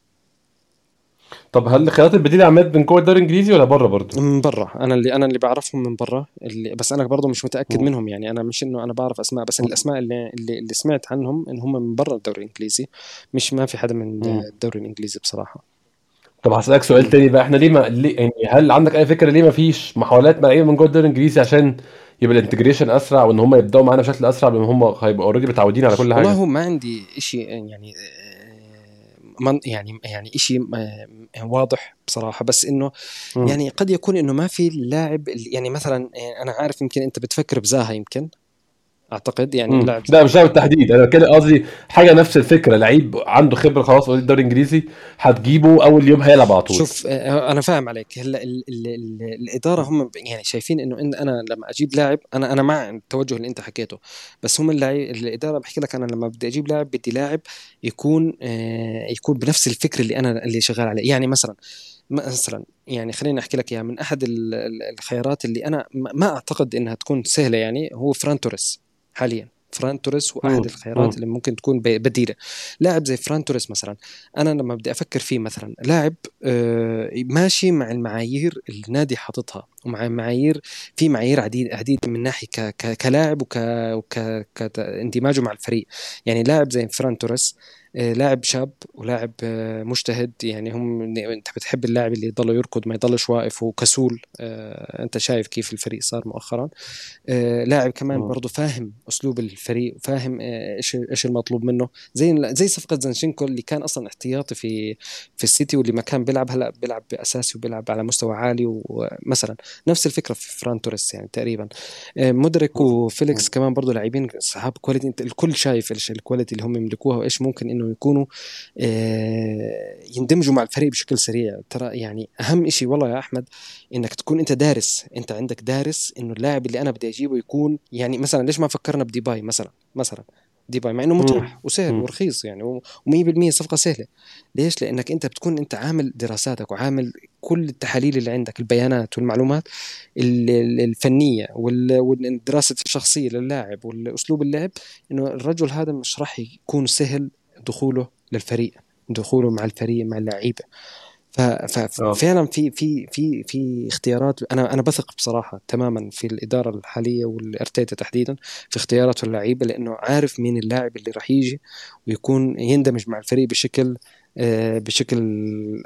طب هل الخيارات البديلة عماد من جوه الدوري الإنجليزي ولا بره برضه؟ من برا. أنا اللي أنا اللي بعرفهم من برا اللي بس أنا برضه مش متأكد مم. منهم يعني. أنا مش إنه أنا بعرف أسماء بس الأسماء اللي اللي, اللي سمعت عنهم إن هم من برا الدوري الإنجليزي. مش ما في حدا من. الدوري الإنجليزي بصراحة. طب هسألك سؤال تاني بقى. إحنا ليه ما ليه يعني هل عندك أي فكرة ليه ما فيش محاولات مع لعيبة من جوه الدوري الإنجليزي عشان يبقى ال integration أسرع وإن هم يبدأوا معانا بشكل أسرع بما هم هيبقوا already متعودين على كل والله حاجة؟ هو ما عندي شيء يعني من يعني يعني شيء واضح بصراحة بس إنه. يعني قد يكون إنه ما في اللاعب يعني مثلا آه، أنا عارف يمكن أنت بتفكر بزاها يمكن أعتقد يعني. لاعب لا مش لاعب بالتحديد أنا كده قصدي حاجة نفس الفكرة. لعيب عنده خبرة خلاص في الدوري الإنجليزي هتجيبه أول يوم هيلعب على طول. شوف آه، أنا فاهم عليك. هلا ال ال ال الإدارة هم يعني شايفين إنه إن أنا لما أجيب لاعب أنا أنا مع التوجه اللي أنت حكيته بس هم اللعيب الإدارة بحكي لك أنا لما بدي أجيب لاعب بدي لاعب يكون آه، يكون بنفس الفكر اللي أنا اللي شغال عليه. يعني مثلا مثلا يعني خليني أحكي لك اياها من أحد ال- ال- الخيارات اللي أنا ما ما أعتقد إنها تكون سهلة يعني هو فران توريس. حاليا فران توريس هو أحد مم. الخيارات مم. اللي ممكن تكون بديلة لاعب زي فران توريس مثلا أنا لما بدي أفكر فيه مثلا لاعب آه، ماشي مع المعايير اللي النادي حاططها ومع معايير في معايير عديد عديد من ناحية كلاعب وك وك كت- اندماجه مع الفريق يعني لاعب زي فران توريس لاعب شاب ولاعب آه، مجتهد. يعني هم أنت بتحب اللاعب اللي يضل يركض ما يضلش واقف وكسول. آه، أنت شايف كيف الفريق صار مؤخرا. آه، لاعب كمان. برضه فاهم أسلوب الفريق وفاهم آه، إيش إيش المطلوب منه. زي زي صفقة زنشينكو اللي كان أصلا احتياطي في في السيتي واللي ما كان بيلعب هلا بيلعب اساسي وبيلعب على مستوى عالي. ومثلا نفس الفكرة في فران توريس يعني تقريبا. آه، مودريك وفيليكس كمان برضه لاعبين اصحاب quality الكل شايف إيش ال quality اللي هم يملكوها وإيش ممكن إنه يكونوا آه، يندمجوا مع الفريق بشكل سريع. ترى يعني أهم شيء والله يا أحمد إنك تكون أنت دارس. أنت عندك دارس إنه اللاعب اللي أنا بدي أجيبه يكون يعني مثلا ليش ما فكرنا بديباي مثلا؟ مثلا ديباي مع إنه متاح وسهل مم. ورخيص يعني و100% صفقة سهلة. ليش؟ لأنك أنت بتكون أنت عامل دراساتك وعامل كل التحاليل اللي عندك البيانات والمعلومات ال- ال- الفنية وال- والدراسة الشخصية للاعب والأسلوب اللعب إنه الرجل هذا مش راح يكون سهل دخوله للفريق دخوله مع الفريق مع اللعيبة آه. ففعلا في في في في اختيارات أنا أنا بثق بصراحة تماما في الإدارة الحالية والإرتيتا تحديدا في اختياراته اللعيبة لأنه عارف مين اللاعب اللي راح يجي ويكون يندمج مع الفريق بشكل آه، بشكل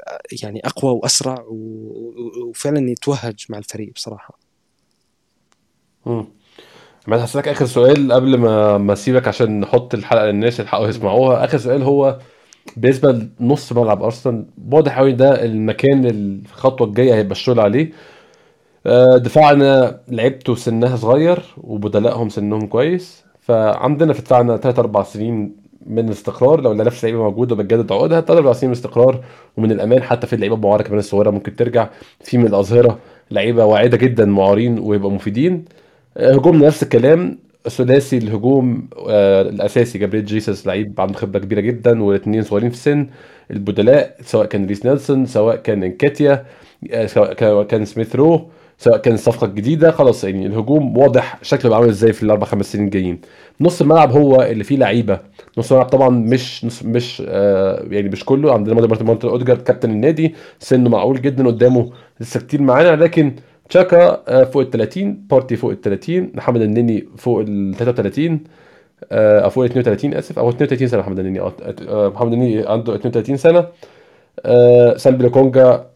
آه، يعني أقوى وأسرع وفعلا يتوهج مع الفريق بصراحة مم. عمال هسألك آخر سؤال قبل ما ما أسيبك عشان نحط الحلقة للناس يلحقوا يسمعوها. آخر سؤال هو بالنسبة لنص ملعب أرسنال واضح أوي ده المكان الخطوة الجاية هيبقى الشغل عليه. آه، دفاعنا لعبته سنها صغير وبدلائهم سنهم كويس. فعندنا في دفاعنا 3 4 سنين من الاستقرار لو نفس اللعيبه موجودة وبتجدد عقودها 3 4 سنين من الاستقرار ومن الأمان. حتى في اللعيبه المعاره كمان الصغيرة ممكن ترجع. في من الأظهرة لعيبة واعدة جدا معارين ويبقوا مفيدين. هجومنا نفس الكلام. ثلاثي الهجوم آه، الأساسي جابريل جيسس لعيب عنده خبرة كبيرة جدا والاثنين صغيرين في السن. البدلاء سواء كان ريس نيلسون سواء كان انكاتيا آه، سواء كان- سميث رو سواء كان الصفقه الجديده خلاص يعني الهجوم واضح شكله بقى عامل إزاي في الأربع خمس سنين الجايين. نص الملعب هو اللي فيه لعيبة. نص الملعب طبعا مش نص مش آه يعني مش كله. عندنا مارتن أودجارد كابتن النادي. سنه معقول جدا قدامه لسه كتير معانا لكن تشاكا آه فوق ال 30 بارتي فوق ال 30 محمد النني فوق ال 33 آه أو فوق ال 32 آسف أو 32 سنة محمد النني آه، محمد النني عنده 32 سنة. آه سامبي كونجا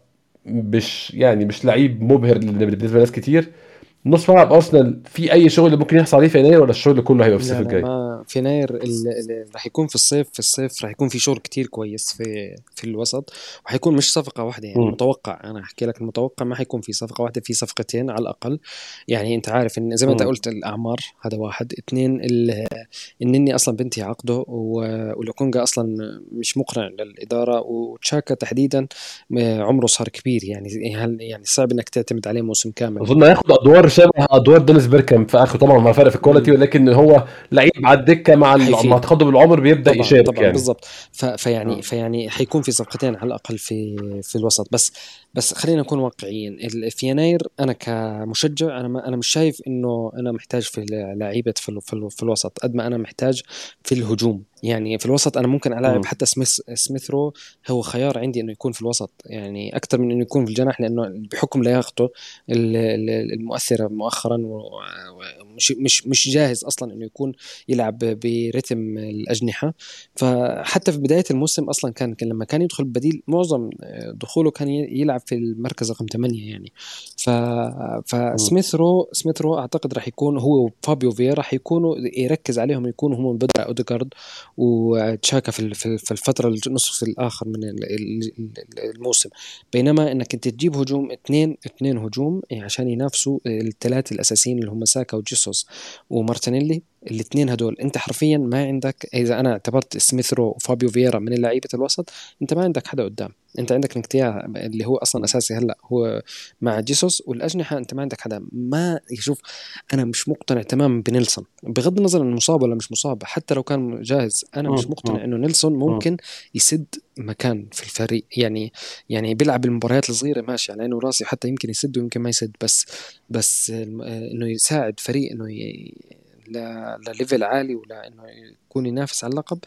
مش يعني مش لعيب مبهر بالنسبة لناس كتير. نص ملعب أرسنال في أي شغل ممكن يحصل عليه في يناير ولا الشغل كله هيبقى في الصيف الجاي؟ في يناير رح يكون في الصيف في الصيف رح يكون في شغل كتير كويس في في الوسط وحيكون مش صفقة واحدة يعني مم. متوقع أنا أحكي لك المتوقع ما حيكون في صفقة واحدة في صفقتين على الأقل يعني أنت عارف إن زي ما مم. قلت الأعمار هذا واحد اثنين ال- النني أصلا بنتي عقده و- ولوكونجا أصلا مش مقنع للإدارة وتشاكا تحديدا عمره صار كبير يعني هل يعني صعب إنك تعتمد عليه موسم كامل أظن هياخد أدوار شبه أدوار دينيس بيركام في اخره طبعا مع فرق في الكواليتي. ولكن هو لعيب على الدكة مع. مع تقدم العمر بيبدأ طبعا يشارك طبعا يعني بالضبط ف- فيعني آه. فيعني حيكون في صفقتين على الأقل في في الوسط بس بس خلينا نكون واقعيين. في يناير أنا كمشجع أنا ما أنا مش شايف إنه أنا محتاج في لعيبة في, في, في الوسط قد ما أنا محتاج في الهجوم. يعني في الوسط أنا ممكن مم. العب حتى سميث سميث رو هو خيار عندي إنه يكون في الوسط. يعني أكثر من إنه يكون في الجناح لأنه بحكم لياقته ال- ال- المؤثرة مؤخرا ومش مش مش جاهز أصلا إنه يكون يلعب برتم الأجنحة. فحتى في بداية الموسم أصلا كان لما كان يدخل بديل معظم دخوله كان ي- يلعب في المركز رقم 8 يعني. ف فسميث رو سميث رو أعتقد راح يكون هو وفابيو فييرا راح يكونوا يركز عليهم يكونوا هم بدل اوديجارد وتشاكا في في الفترة النصف الآخر من ال- ال- ال- الموسم. بينما إنك أنت تجيب هجوم اثنين اثنين هجوم عشان ينافسوا الثلاثة الأساسيين اللي هم ساكا وجيسوس ومارتينيلي الاثنين هدول انت حرفيا ما عندك إذا أنا اعتبرت سميث رو وفابيو فييرا من لعيبه الوسط انت ما عندك حدا قدام. انت عندك نكتيا اللي هو أصلا أساسي هلأ هو مع جيسوس والأجنحة انت ما عندك حدا. ما يشوف أنا مش مقتنع تماما بنيلسون. بغض النظر إنه مصاب ولا مش مصاب حتى لو كان جاهز أنا مش مقتنع إنه نيلسون ممكن يسد مكان في الفريق. يعني يعني بيلعب المباريات الصغيرة ماشي على عيني وراسي حتى يمكن يسد ويمكن ما يسد بس بس إنه يساعد فريق إنه ل level عالي ولا إنه يكون ينافس على اللقب.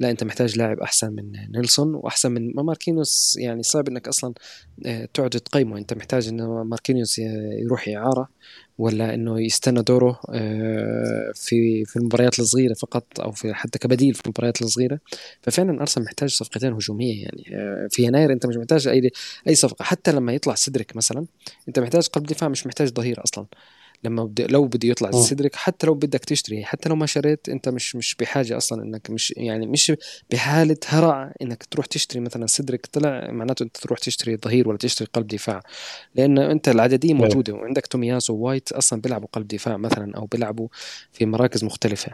لا أنت محتاج لاعب أحسن من نيلسون وأحسن من ماركينيوس. يعني صعب إنك أصلا آه، تقعد تقيمه. أنت محتاج انه ماركينيوس يروح اعاره ولا إنه يستنى دوره آه، في في المباريات الصغيرة فقط أو في حتى كبديل في المباريات الصغيرة. ففعلا أرسنال محتاج صفقتين هجومية. يعني آه، في يناير أنت مش محتاج أي أي صفقة. حتى لما يطلع سيدريك مثلا أنت محتاج قلب دفاع مش محتاج ظهير أصلا. لما بدي لو بده يطلع سيدريك حتى لو بدك تشتري حتى لو ما شريت انت مش مش بحاجة أصلا إنك مش يعني مش بحالة هلع إنك تروح تشتري مثلا سيدريك طلع معناته أنت تروح تشتري ظهير ولا تشتري قلب دفاع. لأن أنت العدديه موجودة وعندك تومياسو ووايت أصلا بيلعبوا قلب دفاع مثلا أو بيلعبوا في مراكز مختلفة.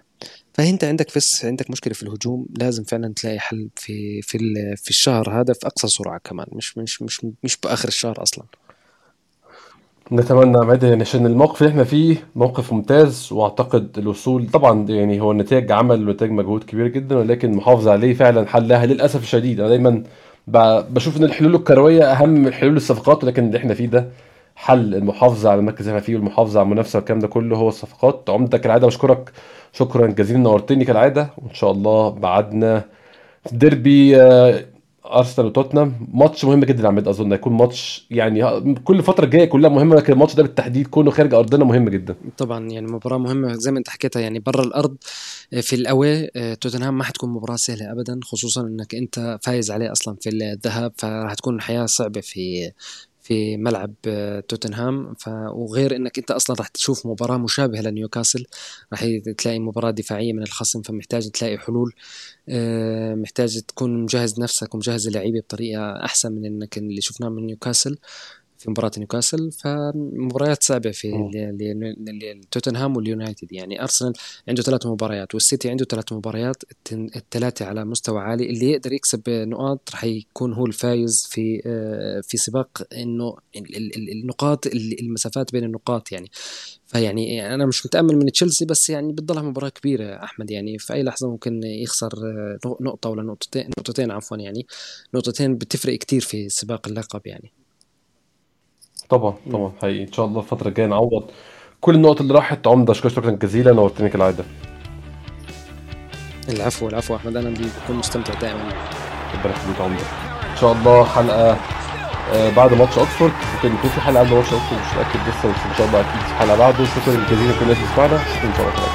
فأنت عندك بس عندك مشكلة في الهجوم لازم فعلا تلاقي حل في في في الشهر هذا في أقصى سرعة كمان مش مش مش مش بآخر الشهر أصلا. نتمنى عماد يعني عشان الموقف اللي إحنا فيه موقف ممتاز واعتقد الوصول طبعا يعني هو النتاج عمل ونتاج مجهود كبير جدا ولكن المحافظه عليه فعلا حلها للأسف الشديد. أنا دايما بشوف إن الحلول الكروية أهم من حلول الصفقات ولكن اللي إحنا فيه ده حل. المحافظة على المركز اللي إحنا فيه والمحافظة على المنافسة والكلام ده كله هو الصفقات. عمدك كالعادة بشكرك. شكرا جزيلا نورتني كالعادة. وإن شاء الله بعدنا ديربي آه، أرسنال وتوتنهام ماتش مهم جدا عماد أظن هيكون ماتش يعني كل فترة جاية كلها مهمة لكن الماتش ده بالتحديد كونه خارج أرضنا مهم جدا. طبعا يعني مباراة مهمة زي ما أنت حكيتها يعني برا الأرض في الاوي توتنهام ما حتكون مباراة سهلة ابدا خصوصا إنك أنت فايز عليه أصلا في الذهاب فراح تكون الحياة صعبة في في ملعب آه، توتنهام. ف... وغير إنك أنت أصلا راح تشوف مباراة مشابهة لنيوكاسل. راح تلاقي مباراة دفاعية من الخصم فمحتاج تلاقي حلول آه، محتاج تكون مجهز نفسك ومجهز اللعيبة بطريقة أحسن من إنك اللي شفناه من نيوكاسل. في مباراة نيوكاسل فمباريات صعبة في توتنهام واليونايتد. يعني أرسنال عنده ثلاث مباريات والسيتي عنده ثلاث مباريات الثلاثة على مستوى عالي. اللي يقدر يكسب نقاط راح يكون هو الفايز في آه، في سباق إنه النقاط المسافات بين النقاط يعني. فيعني أنا مش متأمل من تشيلسي بس يعني بتضلها مباراة كبيرة أحمد. يعني في أي لحظة ممكن يخسر آه، نقطة ولا نقطتين نقطتين عفوا يعني. نقطتين بتفرق كتير في سباق اللقب يعني. طبعا طبعا حقيقي. إن شاء الله الفترة الجاية نعوض كل النقط اللي راحت. عمدة شكرا شكرا جزيلا نورتني كالعادة. العفو العفو أحمد. أنا بكون مستمتع دائما. ربنا يخليك يا عمدة. إن شاء الله حلقة آه، بعد ماتش اوكسفورد ممكن يكون في حلقة قبل ماتش اوكسفورد مش متأكد لسه بس إن شاء الله أكيد في حلقة بعده. شكرا جزيلا لكل الناس اللي سمعنا شكرا إن شاء الله